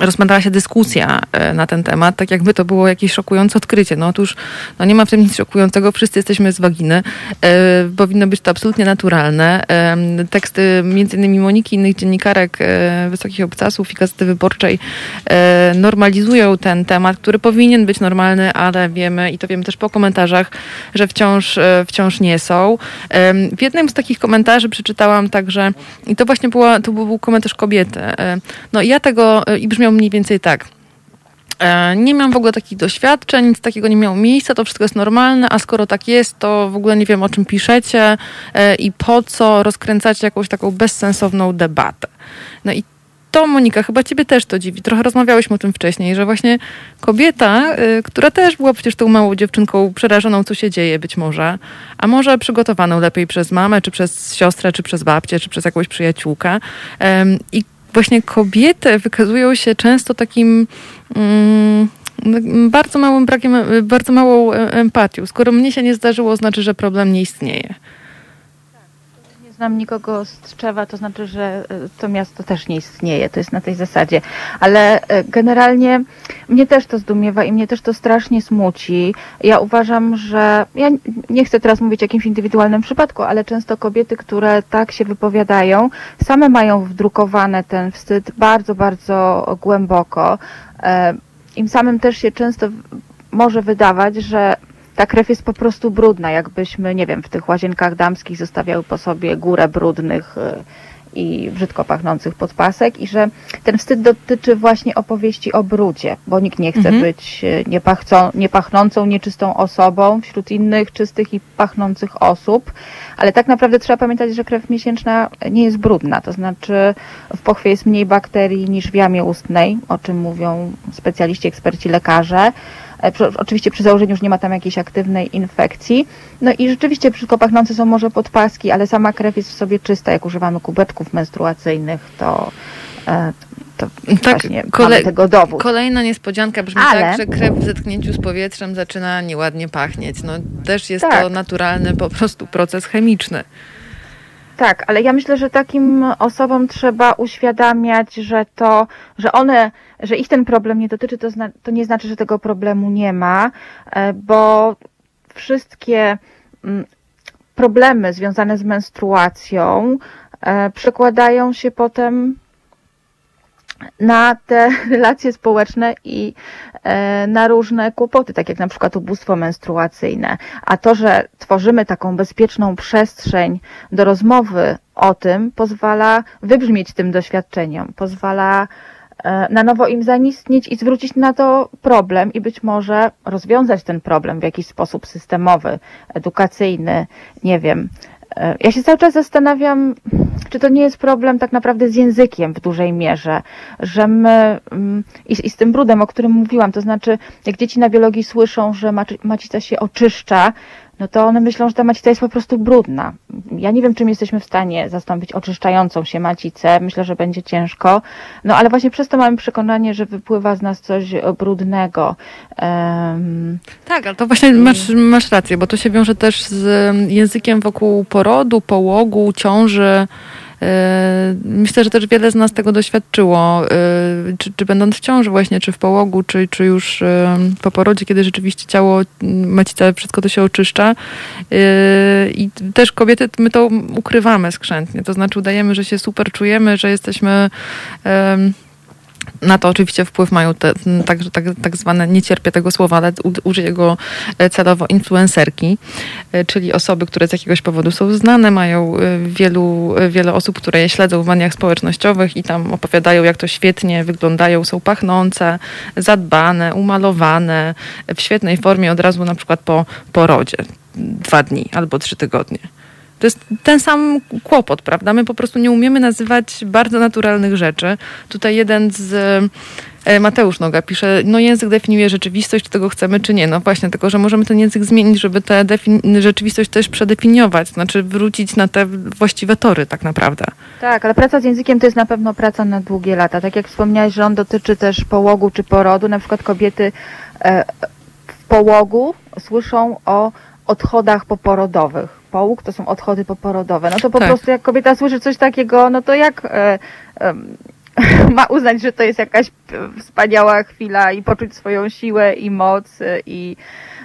rozpętała się dyskusja e, na ten temat, tak jakby to było jakieś szokujące odkrycie. No otóż no nie ma w tym nic szokującego, wszyscy jesteśmy z waginy. E, powinno być to absolutnie naturalne. E, teksty między innymi Moniki, innych dziennikarek e, Wysokich Obcasów i Gazety Wyborczej e, normalizują ten temat, który powinien być normalny, ale wiemy i to wiemy też po komentarzach, że wciąż, e, wciąż nie są. w jednym z takich komentarzy przeczytałam także, i to właśnie była, to był komentarz kobiety. no ja tego, i brzmi brzmiał mniej więcej tak. E, nie miałam w ogóle takich doświadczeń, nic takiego nie miało miejsca, to wszystko jest normalne, a skoro tak jest, to w ogóle nie wiem o czym piszecie e, i po co rozkręcacie jakąś taką bezsensowną debatę. No i to, Monika, chyba ciebie też to dziwi. Trochę rozmawiałyśmy o tym wcześniej, że właśnie kobieta, y, która też była przecież tą małą dziewczynką przerażoną, co się dzieje być może, a może przygotowaną lepiej przez mamę, czy przez siostrę, czy przez babcię, czy przez jakąś przyjaciółkę. I właśnie kobiety wykazują się często takim mm, bardzo małym brakiem, bardzo małą empatią. Skoro mnie się nie zdarzyło, znaczy, że problem nie istnieje znam nikogo z Tczewa, to znaczy, że e, to miasto też nie istnieje. To jest na tej zasadzie. Ale e, generalnie mnie też to zdumiewa i mnie też to strasznie smuci. Ja uważam, że ja nie chcę teraz mówić o jakimś indywidualnym przypadku, ale często kobiety, które tak się wypowiadają, same mają wdrukowane ten wstyd bardzo, bardzo głęboko. E, Im samym też się często może wydawać, że ta krew jest po prostu brudna, jakbyśmy, nie wiem, w tych łazienkach damskich zostawiały po sobie górę brudnych y, i brzydko pachnących podpasek i że ten wstyd dotyczy właśnie opowieści o brudzie, bo nikt nie chce mhm. być y, niepachcą, niepachnącą, nieczystą osobą wśród innych czystych i pachnących osób, ale tak naprawdę trzeba pamiętać, że krew miesięczna nie jest brudna, to znaczy w pochwie jest mniej bakterii niż w jamie ustnej, o czym mówią specjaliści, eksperci, lekarze, oczywiście przy założeniu, że nie ma tam jakiejś aktywnej infekcji. No i rzeczywiście brzydko pachnące są może podpaski, ale sama krew jest w sobie czysta. Jak używamy kubeczków menstruacyjnych, to, e, to tak, właśnie kole tego dowód. Kolejna niespodzianka brzmi ale... tak, że krew w zetknięciu z powietrzem zaczyna nieładnie pachnieć. No też jest tak. to naturalny po prostu proces chemiczny. Tak, ale ja myślę, że takim osobom trzeba uświadamiać, że to, że one, że ich ten problem nie dotyczy, to, zna, to nie znaczy, że tego problemu nie ma, e, bo wszystkie mm, problemy związane z menstruacją e, przekładają się potem na te relacje społeczne i e, na różne kłopoty, tak jak na przykład ubóstwo menstruacyjne. A to, że tworzymy taką bezpieczną przestrzeń do rozmowy o tym, pozwala wybrzmieć tym doświadczeniom, pozwala e, na nowo im zaistnieć i zwrócić na to problem i być może rozwiązać ten problem w jakiś sposób systemowy, edukacyjny, nie wiem, ja się cały czas zastanawiam, czy to nie jest problem tak naprawdę z językiem w dużej mierze, że my mm, i z tym brudem, o którym mówiłam, to znaczy, jak dzieci na biologii słyszą, że macica się oczyszcza, no to one myślą, że ta macica jest po prostu brudna. Ja nie wiem, czym jesteśmy w stanie zastąpić oczyszczającą się macicę. Myślę, że będzie ciężko. No ale właśnie przez to mamy przekonanie, że wypływa z nas coś brudnego. Um, tak, ale to właśnie masz, masz rację, bo to się wiąże też z językiem wokół porodu, połogu, ciąży. E, myślę, że też wiele z nas tego doświadczyło, e, czy, czy będąc w ciąży właśnie, czy w połogu, czy, czy już e, po porodzie, kiedy rzeczywiście ciało, macica, wszystko to się oczyszcza. I też kobiety, my to ukrywamy skrzętnie, to znaczy udajemy, że się super czujemy, że jesteśmy na to oczywiście wpływ mają te, tak, tak, tak zwane, nie cierpię tego słowa, ale użyję go e, celowo, influencerki, e, czyli osoby, które z jakiegoś powodu są znane, mają e, wielu, wiele osób, które je śledzą w mediach społecznościowych i tam opowiadają, jak to świetnie wyglądają, są pachnące, zadbane, umalowane, w świetnej formie od razu na przykład po porodzie. Dwa dni albo trzy tygodnie. To jest ten sam kłopot, prawda? My po prostu nie umiemy nazywać bardzo naturalnych rzeczy. Tutaj jeden z e, Mateusz Noga pisze, no język definiuje rzeczywistość, czy tego chcemy, czy nie. No właśnie, tylko że możemy ten język zmienić, żeby tę rzeczywistość też przedefiniować, znaczy wrócić na te właściwe tory tak naprawdę. Tak, ale praca z językiem to jest na pewno praca na długie lata. Tak jak wspomniałeś, że on dotyczy też połogu czy porodu. Na przykład kobiety e, w połogu słyszą o odchodach poporodowych. Połóg to są odchody poporodowe. No to po Tak. prostu jak kobieta słyszy coś takiego, no to jak e, em, ma uznać, że to jest jakaś p- wspaniała chwila i poczuć swoją siłę i moc e, i,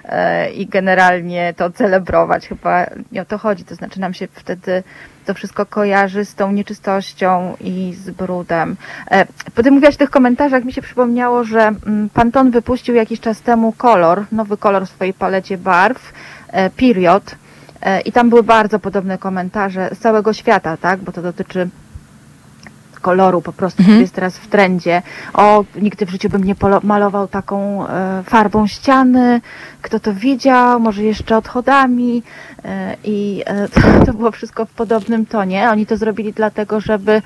e, i generalnie to celebrować. Chyba nie o to chodzi. To znaczy nam się wtedy to wszystko kojarzy z tą nieczystością i z brudem. E, Potem mówiłaś w tych komentarzach, mi się przypomniało, że mm, Pantone wypuścił jakiś czas temu kolor, nowy kolor w swojej palecie barw, e, Period. E, I tam były bardzo podobne komentarze z całego świata, tak? Bo to dotyczy koloru po prostu, który jest teraz w trendzie. O, nigdy w życiu bym nie malował taką e, farbą ściany. Kto to wiedział? Może jeszcze odchodami. E, I e, to, to było wszystko w podobnym tonie. Oni to zrobili dlatego, żeby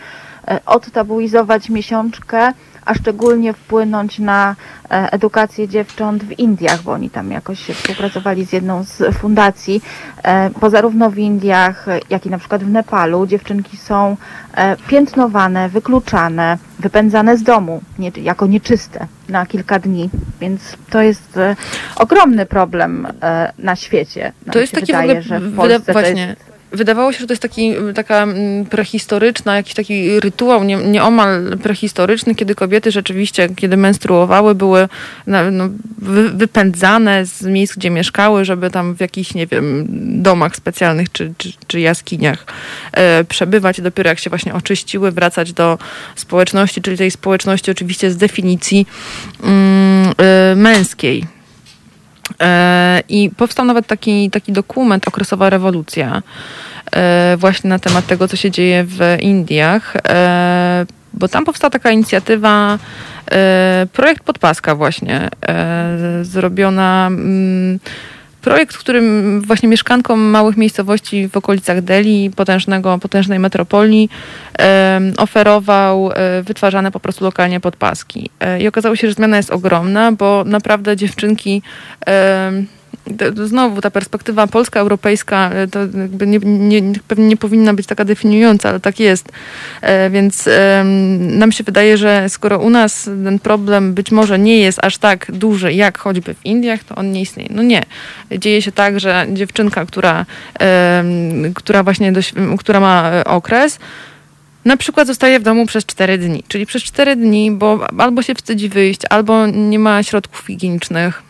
e, odtabuizować miesiączkę, a szczególnie wpłynąć na e, edukację dziewcząt w Indiach, bo oni tam jakoś współpracowali z jedną z fundacji, e, bo zarówno w Indiach, jak i na przykład w Nepalu dziewczynki są e, piętnowane, wykluczane, wypędzane z domu nie, jako nieczyste na kilka dni, więc to jest ogromny problem na świecie. Nam To jest się taki wydaje, w ogóle, że w Polsce to właśnie, jest wydawało się, że to jest taki, taka mm, prehistoryczna, jakiś taki rytuał nie, nieomal prehistoryczny, kiedy kobiety rzeczywiście, kiedy menstruowały, były no, wy, wypędzane z miejsc, gdzie mieszkały, żeby tam w jakichś, nie wiem, domach specjalnych czy, czy, czy jaskiniach e, przebywać. Dopiero jak się właśnie oczyściły, wracać do społeczności, czyli tej społeczności oczywiście z definicji mm, e, męskiej. E, I powstał nawet taki, taki dokument, okresowa rewolucja, e, właśnie na temat tego, co się dzieje w Indiach, e, bo tam powstała taka inicjatywa, projekt Podpaska właśnie, zrobiona. Projekt, w którym właśnie mieszkankom małych miejscowości w okolicach Delhi, potężnego, potężnej metropolii, oferował e, wytwarzane po prostu lokalnie podpaski. E, I okazało się, że zmiana jest ogromna, bo naprawdę dziewczynki znowu ta perspektywa polska, europejska, e, to jakby nie, nie, pewnie nie powinna być taka definiująca, ale tak jest. E, Więc nam się wydaje, że skoro u nas ten problem być może nie jest aż tak duży, jak choćby w Indiach, to on nie istnieje. No nie. Dzieje się tak, że dziewczynka, która, która właśnie doś- która ma e, okres, na przykład zostaje w domu przez 4 dni, czyli przez 4 dni, bo albo się wstydzi wyjść, albo nie ma środków higienicznych.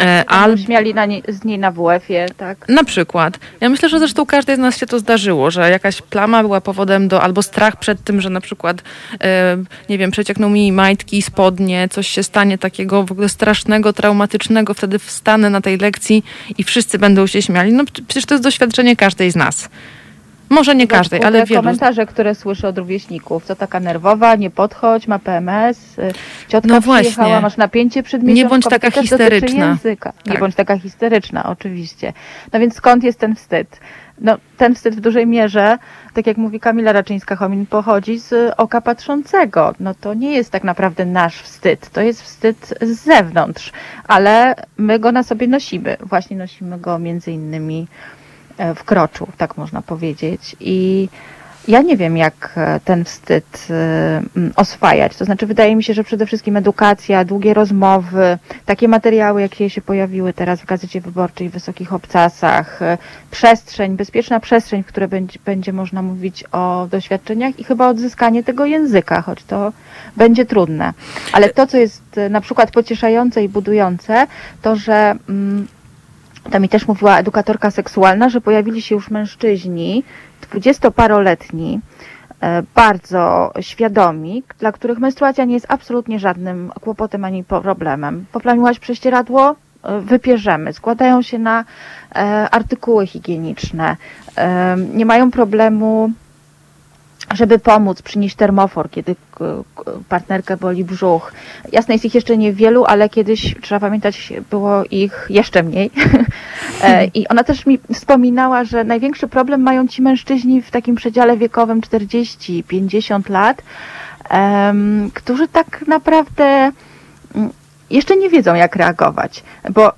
E, albo śmiali na nie, z niej na WF-ie, tak? na przykład. Ja myślę, że zresztą każdej z nas się to zdarzyło, że jakaś plama była powodem do, albo strach przed tym, że na przykład, e, nie wiem, przeciekną mi majtki, spodnie, coś się stanie takiego w ogóle strasznego, traumatycznego, wtedy wstanę na tej lekcji i wszyscy będą się śmiali. No przecież to jest doświadczenie każdej z nas. Może nie każdej, ale wielu. komentarze, które słyszę od rówieśników. Co taka nerwowa, nie podchodź, ma PMS, y, ciotka No właśnie. masz napięcie przed Nie miesiączką. bądź taka histeryczna. Języka. Nie Tak. bądź taka historyczna, oczywiście. No więc skąd jest ten wstyd? No, ten wstyd w dużej mierze, tak jak mówi Kamila Raczyńska-Homin, pochodzi z oka patrzącego. No to nie jest tak naprawdę nasz wstyd, to jest wstyd z zewnątrz, ale my go na sobie nosimy. Właśnie nosimy go między innymi e, w kroczu, tak można powiedzieć. I ja nie wiem, jak e, ten wstyd e, oswajać. To znaczy, wydaje mi się, że przede wszystkim edukacja, długie rozmowy, takie materiały, jakie się pojawiły teraz w Gazecie Wyborczej w Wysokich Obcasach, przestrzeń, bezpieczna przestrzeń, w której będzie, będzie można mówić o doświadczeniach i chyba odzyskanie tego języka, choć to będzie trudne. Ale to, co jest na przykład pocieszające i budujące, to, że mm, to mi też mówiła edukatorka seksualna, że pojawili się już mężczyźni, dwudziestoparoletni, e, bardzo świadomi, dla których menstruacja nie jest absolutnie żadnym kłopotem ani problemem. Poplamiłaś prześcieradło? E, Wypierzemy. Składają się na e, artykuły higieniczne. Nie mają problemu żeby pomóc, przynieść termofor, kiedy partnerkę boli brzuch. Jasne, jest ich jeszcze niewielu, ale kiedyś, trzeba pamiętać, było ich jeszcze mniej. E, I ona też mi wspominała, że największy problem mają ci mężczyźni w takim przedziale wiekowym 40-50 lat, którzy tak naprawdę mm, jeszcze nie wiedzą, jak reagować, bo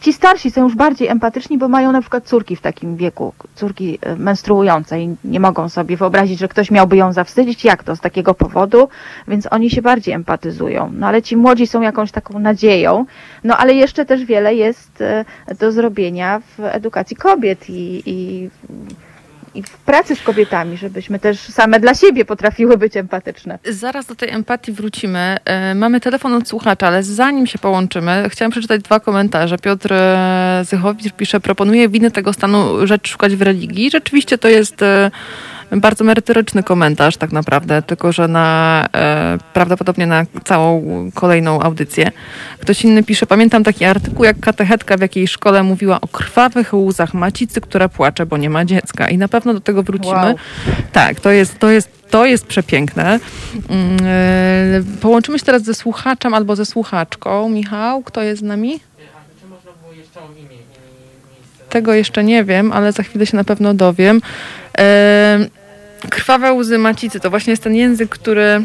ci starsi są już bardziej empatyczni, bo mają na przykład córki w takim wieku, córki e, menstruujące i nie mogą sobie wyobrazić, że ktoś miałby ją zawstydzić, jak to, z takiego powodu, więc oni się bardziej empatyzują. No ale ci młodzi są jakąś taką nadzieją, no ale jeszcze też wiele jest e, do zrobienia w edukacji kobiet i, i, i w pracy z kobietami, żebyśmy też same dla siebie potrafiły być empatyczne. Zaraz do tej empatii wrócimy. E, Mamy telefon od słuchacza, ale zanim się połączymy, chciałam przeczytać dwa komentarze. Piotr e, Zychowicz pisze, proponuje winy tego stanu rzecz szukać w religii. Rzeczywiście to jest e, bardzo merytoryczny komentarz tak naprawdę, tylko że na e, prawdopodobnie na całą kolejną audycję. Ktoś inny pisze, pamiętam taki artykuł, jak katechetka w jakiejś szkole mówiła o krwawych łzach macicy, która płacze, bo nie ma dziecka. I na pewno do tego wrócimy. Wow. Tak, to jest, to jest, to jest przepiękne. Mm, e, Połączymy się teraz ze słuchaczem albo ze słuchaczką. Michał, kto jest z nami? Tego jeszcze nie wiem, ale za chwilę się na pewno dowiem. Krwawe łzy macicy to właśnie jest ten język, który.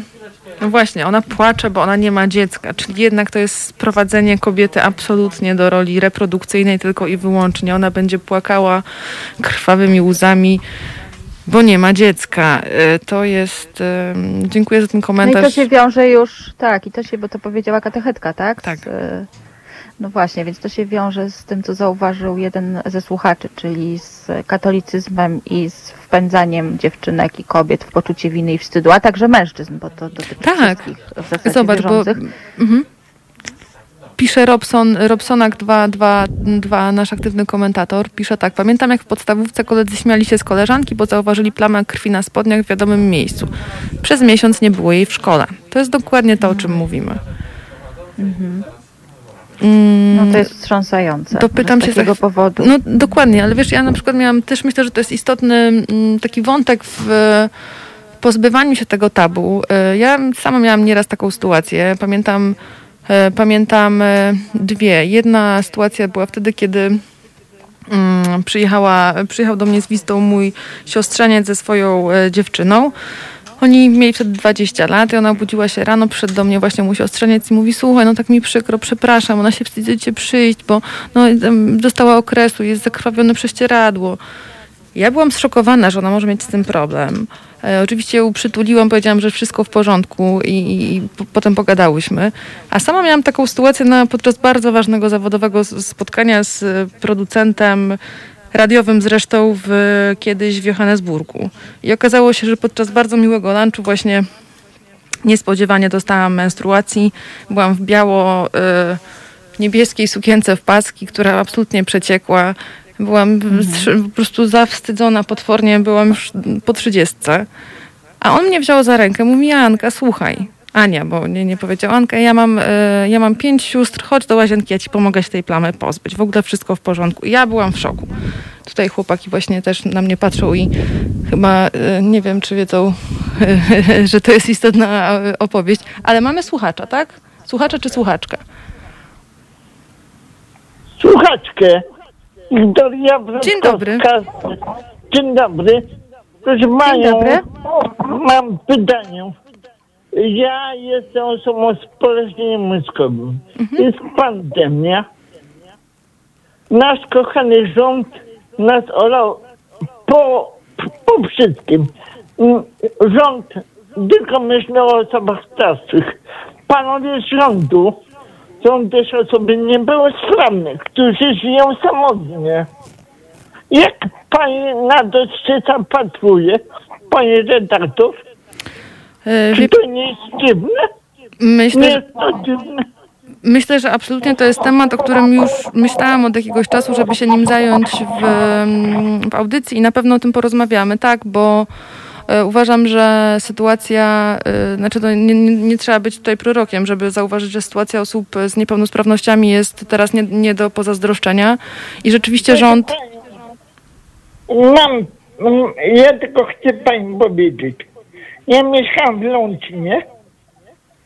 No właśnie, ona płacze, bo ona nie ma dziecka, czyli jednak to jest sprowadzenie kobiety absolutnie do roli reprodukcyjnej tylko i wyłącznie. Ona będzie płakała krwawymi łzami, bo nie ma dziecka. E, To jest. Dziękuję za ten No i komentarz. to się wiąże już, tak, i to się, bo to powiedziała katechetka, tak? Tak. Z, e, no właśnie, więc to się wiąże z tym, co zauważył jeden ze słuchaczy, czyli z katolicyzmem i z wpędzaniem dziewczynek i kobiet w poczucie winy i wstydu, a także mężczyzn, bo to dotyczy Tak. wszystkich w zasadzie Zobacz, bo wierzących. mhm. pisze Robson, Robsonak 222, nasz aktywny komentator, pisze tak. Pamiętam jak w podstawówce koledzy śmiali się z koleżanki, bo zauważyli plamę krwi na spodniach w wiadomym miejscu. Przez miesiąc nie było jej w szkole. To jest dokładnie to, o czym mówimy. Mm, No to jest wstrząsające. Dopytam z się takiego chw- powodu. No dokładnie, ale wiesz, ja na przykład miałam, też myślę, że to jest istotny mm, taki wątek w pozbywaniu się tego tabu. E, Ja sama miałam nieraz taką sytuację. Pamiętam, e, pamiętam e, dwie. Jedna sytuacja była wtedy, kiedy mm, przyjechała, przyjechał do mnie z wizytą mój siostrzeniec ze swoją dziewczyną. Oni mieli wtedy 20 lat i ona obudziła się rano, przyszedł do mnie właśnie mój siostrzeniec i mówi, słuchaj, no tak mi przykro, przepraszam, ona się wstydzi cię przyjść, bo no, dostała okresu, jest zakrwawione prześcieradło. Ja byłam zszokowana, że ona może mieć z tym problem. E, oczywiście ją przytuliłam, powiedziałam, że wszystko w porządku i, i, i po, potem pogadałyśmy. A sama miałam taką sytuację na, podczas bardzo ważnego zawodowego spotkania z producentem radiowym zresztą w, kiedyś w Johannesburgu. I okazało się, że podczas bardzo miłego lunchu właśnie niespodziewanie dostałam menstruacji. Byłam w biało y, niebieskiej sukience w paski, która absolutnie przeciekła. Byłam wstrzy- po prostu zawstydzona potwornie, byłam już po trzydziestce. A on mnie wziął za rękę, mówi Anka, słuchaj. Ania, bo nie, nie powiedział Anka, ja mam, y, ja mam pięć sióstr, chodź do łazienki, ja ci pomogę się tej plamy pozbyć. W ogóle wszystko w porządku. I ja byłam w szoku. Tutaj chłopaki właśnie też na mnie patrzą i chyba y, nie wiem, czy wiedzą, że to jest istotna y, opowieść. Ale mamy słuchacza, tak? Słuchacza czy słuchaczka? Słuchaczkę. Wiktoria Dzień dobry. Dzień dobry. Proszę Panią, dobry. mam pytanie. Ja jestem osobą z porażeniem mózgowym. Mhm. Jest pandemia. Nasz kochany rząd nas olał po, po wszystkim. Mm, Rząd tylko myślał o osobach starszych. Panowie z rządu są też osoby niepełnosprawne, którzy żyją samotnie. Jak pani na to się zapatruje, pani redaktor? Czy to nie jest dziwne? Myślę, że, jest to dziwne. myślę, że absolutnie to jest temat, o którym już myślałam od jakiegoś czasu, żeby się nim zająć w, w audycji i na pewno o tym porozmawiamy, tak, bo e, uważam, że sytuacja, e, znaczy to nie, nie, nie trzeba być tutaj prorokiem, żeby zauważyć, że sytuacja osób z niepełnosprawnościami jest teraz nie, nie do pozazdroszczenia i rzeczywiście rząd... Mam, ja tylko chcę pani powiedzieć. Ja mieszkam w Lącinie.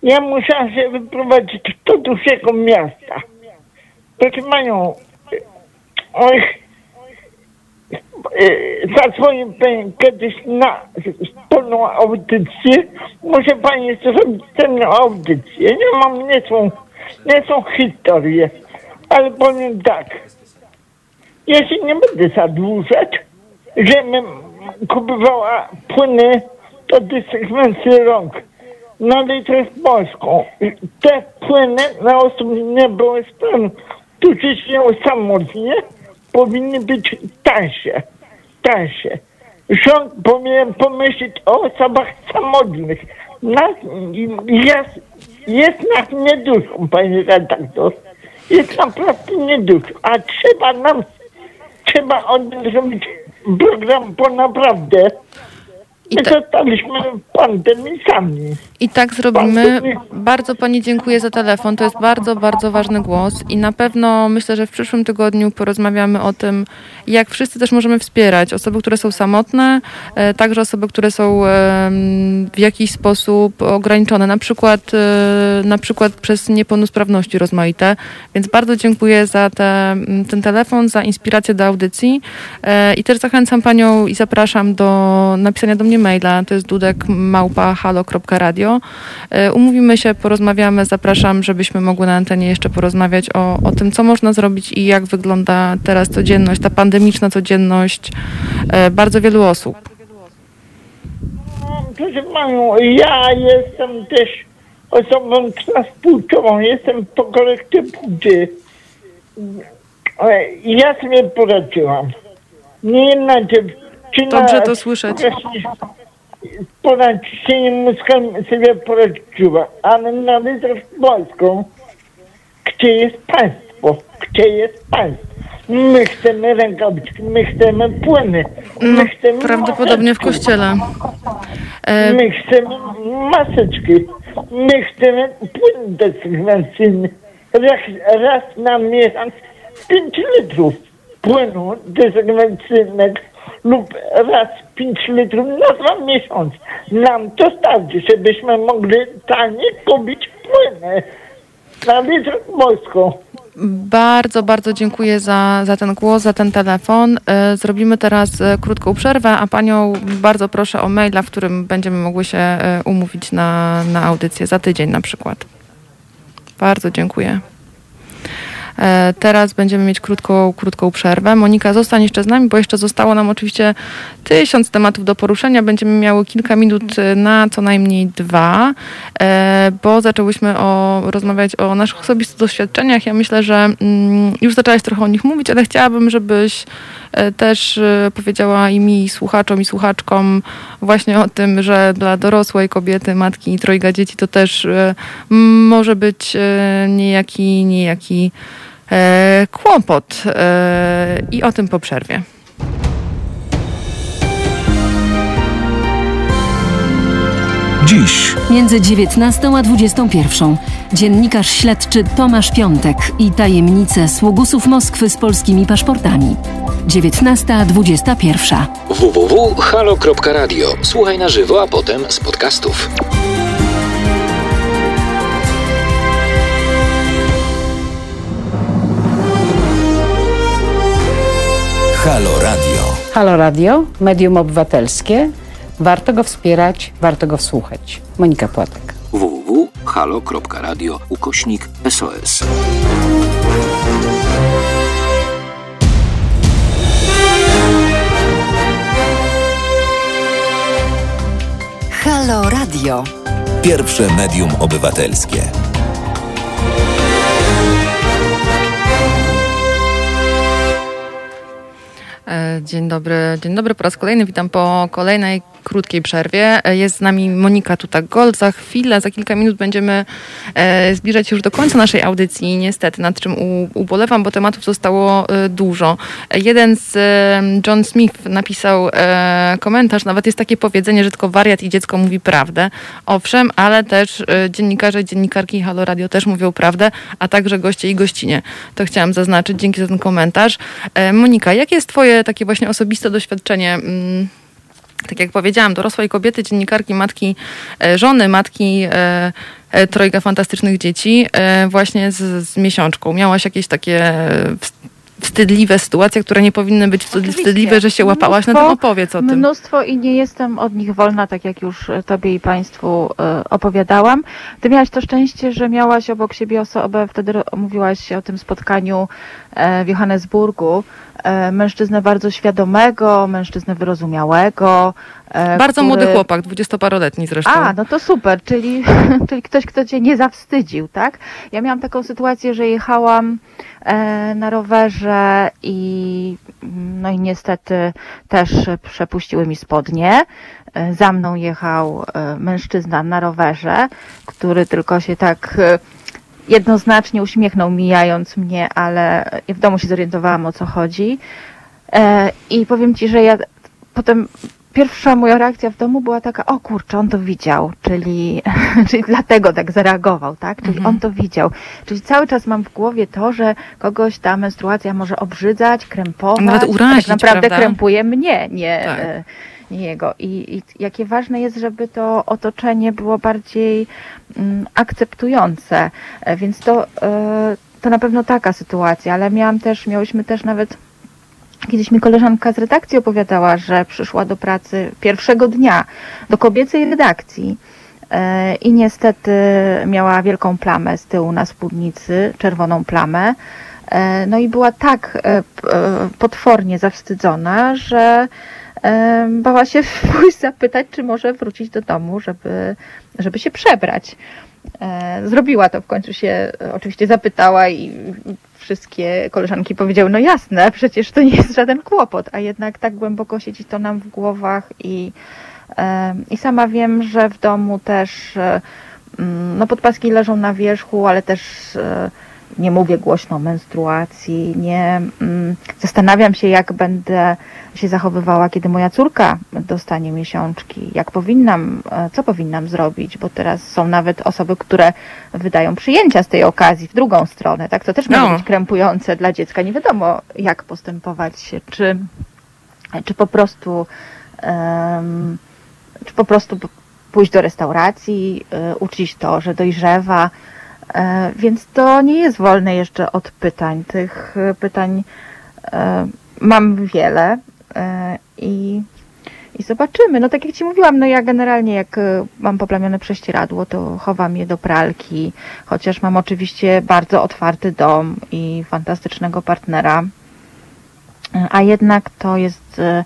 Ja musiałam się wyprowadzić do dużego miasta. Proszę panią, Oj, e, zadzwonię pani kiedyś na wspólną audycję. Muszę pani zrobić tę audycję. Nie mam, nie są, nie są historie. Ale powiem tak. Jeśli nie będę zadłużać, żebym kupowała płyny do dysygnacji rąk na litrę polską. Te płyny na osób niepełnosprawnych, którzy się samotnie, powinny być tańsze. Tańsze. Rząd powinien pomyśleć o osobach samotnych. Nas, jest, jest nas niedużo, panie redaktor. Jest naprawdę niedużo. A trzeba nam, trzeba o program, bo naprawdę I my te- zostaliśmy w pandemii sami. I tak zrobimy. Bardzo Pani dziękuję za telefon. To jest bardzo, bardzo ważny głos i na pewno myślę, że w przyszłym tygodniu porozmawiamy o tym, jak wszyscy też możemy wspierać osoby, które są samotne, e, także osoby, które są w jakiś sposób ograniczone, na przykład, e, na przykład przez niepełnosprawności rozmaite. Więc bardzo dziękuję za te, ten telefon, za inspirację do audycji E, i też zachęcam Panią i zapraszam do napisania do mnie maila. To jest dudek małpa halo.radio. E, Umówimy się, porozmawiamy. Zapraszam, żebyśmy mogły na antenie jeszcze porozmawiać o, o tym, co można zrobić i jak wygląda teraz codzienność, ta pandemiczna codzienność e, bardzo wielu osób. No, Proszę panią, ja jestem też osobą transpłciową, jestem po korekcie płci. E, Ja sobie poradziłam. Nie dziewczyna... Dobrze to słyszeć. Z poradzieniem mózgiem sobie poradziła, ale na literę polską, gdzie jest państwo? Gdzie jest państwo? My chcemy rękawiczki, my chcemy płyny, my No, chcemy prawdopodobnie w maseczki. kościele. E, My chcemy maseczki. My chcemy płyn dezynfekcyjny. Raz, raz na miesiąc 5 litrów płynu dezynfekcyjnego lub raz 5 litrów na dwa miesiące. Nam to starczy, żebyśmy mogli taniej kupić płyny na litrę polską. Bardzo, bardzo dziękuję za, za ten głos, za ten telefon. E, Zrobimy teraz e, krótką przerwę, a panią bardzo proszę o maila, w którym będziemy mogły się e, umówić na, na audycję za tydzień na przykład. Bardzo dziękuję. E, Teraz będziemy mieć krótką, krótką przerwę. Monika, zostań jeszcze z nami, bo jeszcze zostało nam oczywiście tysiąc tematów do poruszenia. Będziemy miały kilka minut e, na co najmniej dwa, e, bo zaczęłyśmy o, rozmawiać o naszych osobistych doświadczeniach. Ja myślę, że mm, już zaczęłaś trochę o nich mówić, ale chciałabym, żebyś też e, powiedziała i mi, słuchaczom i słuchaczkom właśnie o tym, że dla dorosłej kobiety, matki i trojga dzieci to też e, może być e, niejaki, niejaki e, kłopot. E, I o tym po przerwie. Dziś między 19 a 21 dziennikarz śledczy Tomasz Piątek i tajemnice sługusów Moskwy z polskimi paszportami. 19 a 21. www.halo.radio. Słuchaj na żywo, a potem z podcastów. Halo Radio. Halo Radio, medium obywatelskie. Warto go wspierać, warto go wsłuchać. Monika Płatek. www.halo.radio ukośnik SOS. Halo Radio. Pierwsze medium obywatelskie. Dzień dobry, dzień dobry po raz kolejny. Witam po kolejnej krótkiej przerwie. E, Jest z nami Monika Tutak-Gold. Za chwilę, za kilka minut będziemy e, zbliżać się już do końca naszej audycji. Niestety, nad czym ubolewam, bo tematów zostało e, dużo. E, Jeden z e, John Smith napisał e, komentarz, nawet jest takie powiedzenie, że tylko wariat i dziecko mówi prawdę. Owszem, ale też e, dziennikarze i dziennikarki Halo Radio też mówią prawdę, a także goście i gościnie. To chciałam zaznaczyć. Dzięki za ten komentarz. E, Monika, jakie jest twoje takie właśnie osobiste doświadczenie? mm, tak jak powiedziałam, dorosłej kobiety, dziennikarki, matki, e, żony, matki e, e, trojga fantastycznych dzieci, właśnie z, z miesiączką. Miałaś jakieś takie wstydliwe sytuacje, które nie powinny być Oczywiście. wstydliwe, że się łapałaś, no Mnóstwo- opowiedz o tym. Mnóstwo i nie jestem od nich wolna, tak jak już e, Tobie i Państwu e, opowiadałam. Ty miałaś to szczęście, że miałaś obok siebie osobę, wtedy mówiłaś o tym spotkaniu e, w Johannesburgu, e, mężczyznę bardzo świadomego, mężczyznę wyrozumiałego. e, Bardzo który- młody chłopak, dwudziestoparoletni zresztą. A, no to super, czyli, czyli ktoś, kto cię nie zawstydził, tak? Ja miałam taką sytuację, że jechałam na rowerze i mm, no i niestety też przepuściły mi spodnie. E, Za mną jechał e, mężczyzna na rowerze, który tylko się tak e, jednoznacznie uśmiechnął mijając mnie, ale w domu się zorientowałam o co chodzi. E, I powiem ci, że ja potem pierwsza moja reakcja w domu była taka, o kurczę, on to widział, czyli, czyli dlatego tak zareagował, tak? Czyli Mhm. on to widział. Czyli cały czas mam w głowie to, że kogoś ta menstruacja może obrzydzać, krępować. Nawet a urazić, tak naprawdę prawda? krępuje mnie, nie, Tak. e, nie jego. I, I jakie ważne jest, żeby to otoczenie było bardziej mm, akceptujące. E, Więc to, e, to na pewno taka sytuacja, ale miałam też, miałyśmy też nawet Kiedyś mi koleżanka z redakcji opowiadała, że przyszła do pracy pierwszego dnia do kobiecej redakcji e, i niestety miała wielką plamę z tyłu na spódnicy, czerwoną plamę. E, No i była tak e, potwornie zawstydzona, że bała się pójść zapytać, czy może wrócić do domu, żeby, żeby się przebrać. Zrobiła to, w końcu się oczywiście zapytała i wszystkie koleżanki powiedziały, no jasne, przecież to nie jest żaden kłopot, a jednak tak głęboko siedzi to nam w głowach i, i sama wiem, że w domu też e, mm, no podpaski leżą na wierzchu, ale też e, nie mówię głośno o menstruacji, nie mm, zastanawiam się, jak będę się zachowywała, kiedy moja córka dostanie miesiączki, jak powinnam, e, co powinnam zrobić, bo teraz są nawet osoby, które wydają przyjęcia z tej okazji w drugą stronę, tak? To też może No. być krępujące dla dziecka. Nie wiadomo, jak postępować, czy, czy po prostu em, czy po prostu pójść do restauracji, y, uczyć to, że dojrzewa. E, Więc to nie jest wolne jeszcze od pytań. Tych y, pytań e, mam wiele e, i, i zobaczymy. No tak jak Ci mówiłam, no ja generalnie jak mam poplamione prześcieradło, to chowam je do pralki, chociaż mam oczywiście bardzo otwarty dom i fantastycznego partnera, E, a jednak to jest e, e,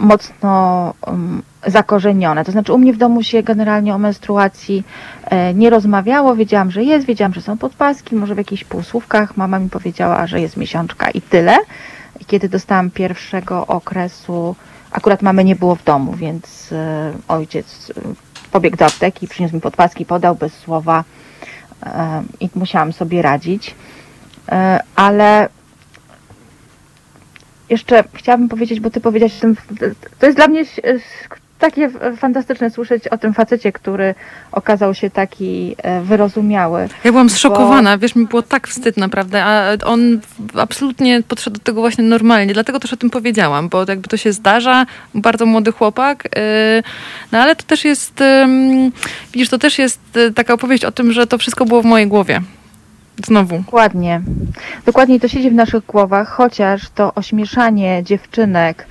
mocno um, zakorzenione. To znaczy u mnie w domu się generalnie o menstruacji e, nie rozmawiało. Wiedziałam, że jest, wiedziałam, że są podpaski, może w jakichś półsłówkach. Mama mi powiedziała, że jest miesiączka i tyle. I kiedy dostałam pierwszego okresu, akurat mamy nie było w domu, więc e, ojciec e, pobiegł do apteki, przyniósł mi podpaski, podał bez słowa e, i musiałam sobie radzić. E, ale jeszcze chciałabym powiedzieć, bo ty powiedziałeś o tym, to jest dla mnie takie fantastyczne słyszeć o tym facecie, który okazał się taki e, wyrozumiały. Ja byłam zszokowana, wiesz, mi było tak wstyd naprawdę, a on absolutnie podszedł do tego właśnie normalnie, dlatego też o tym powiedziałam, bo jakby to się zdarza, bardzo młody chłopak, yy, no ale to też jest, widzisz, to też jest y, taka opowieść o tym, że to wszystko było w mojej głowie. Znowu. Dokładnie. Dokładnie to siedzi w naszych głowach, chociaż to ośmieszanie dziewczynek,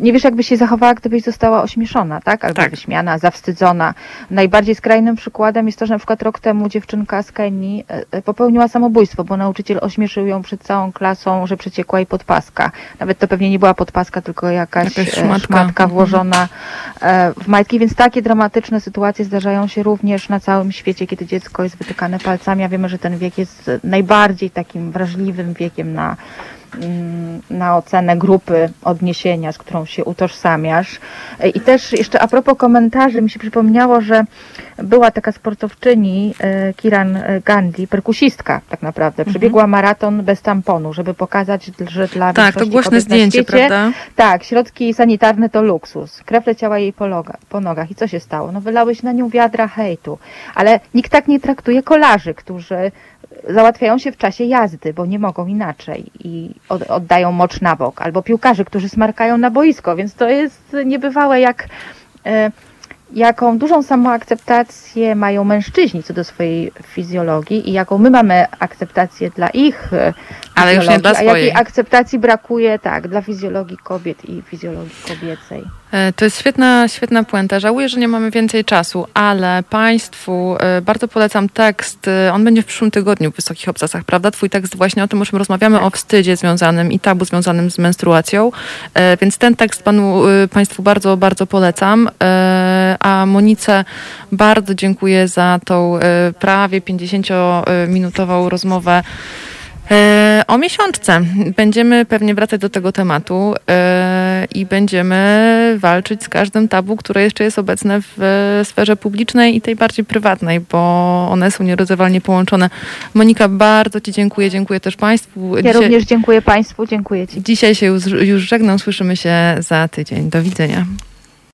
nie wiesz jakby się zachowała, gdybyś została ośmieszona, tak? Albo Tak. wyśmiana, zawstydzona. Najbardziej skrajnym przykładem jest to, że na przykład rok temu dziewczynka z Kenii e, e, popełniła samobójstwo, bo nauczyciel ośmieszył ją przed całą klasą, że przeciekła jej podpaska. Nawet to pewnie nie była podpaska, tylko jakaś, Jakaś e, szmatka. szmatka Mhm. włożona e, w majtki, więc takie dramatyczne sytuacje zdarzają się również na całym świecie, kiedy dziecko jest wytykane palcami, a wiemy, że ten wiek jest najbardziej takim wrażliwym wiekiem na, na ocenę grupy odniesienia, z którą się utożsamiasz. E, I też jeszcze a propos komentarzy, mi się przypomniało, że była taka sportowczyni e, Kiran Gandhi, perkusistka tak naprawdę, przebiegła maraton bez tamponu, żeby pokazać, że dla Mhm. Tak, to głośne zdjęcie, świecie, prawda? tak, środki sanitarne to luksus. Krew leciała jej po, loga, po nogach. I co się stało? No wylały się na nią wiadra hejtu. Ale nikt tak nie traktuje kolarzy, którzy załatwiają się w czasie jazdy, bo nie mogą inaczej i od, oddają mocz na bok. Albo piłkarzy, którzy smarkają na boisko, więc to jest niebywałe, jak, e, jaką dużą samoakceptację mają mężczyźni co do swojej fizjologii i jaką my mamy akceptację dla ich e, Ale już nie dla a jakiej swojej. akceptacji brakuje tak dla fizjologii kobiet i fizjologii kobiecej. E, To jest świetna, świetna puenta. Żałuję, że nie mamy więcej czasu, ale Państwu e, bardzo polecam tekst. e, On będzie w przyszłym tygodniu w Wysokich Obcasach, prawda? Twój tekst właśnie o tym, o czym rozmawiamy, o wstydzie związanym i tabu związanym z menstruacją. E, Więc ten tekst panu, e, Państwu bardzo, bardzo polecam. E, A Monice bardzo dziękuję za tą e, prawie 50-minutową rozmowę. E, O miesiączce będziemy pewnie wracać do tego tematu e, i będziemy walczyć z każdym tabu, które jeszcze jest obecne w sferze publicznej i tej bardziej prywatnej, bo one są nierozerwalnie połączone. Monika, bardzo Ci dziękuję, dziękuję też Państwu. Ja również dziękuję Państwu, dziękuję Ci. dzisiaj się już, już żegnam, słyszymy się za tydzień. Do widzenia.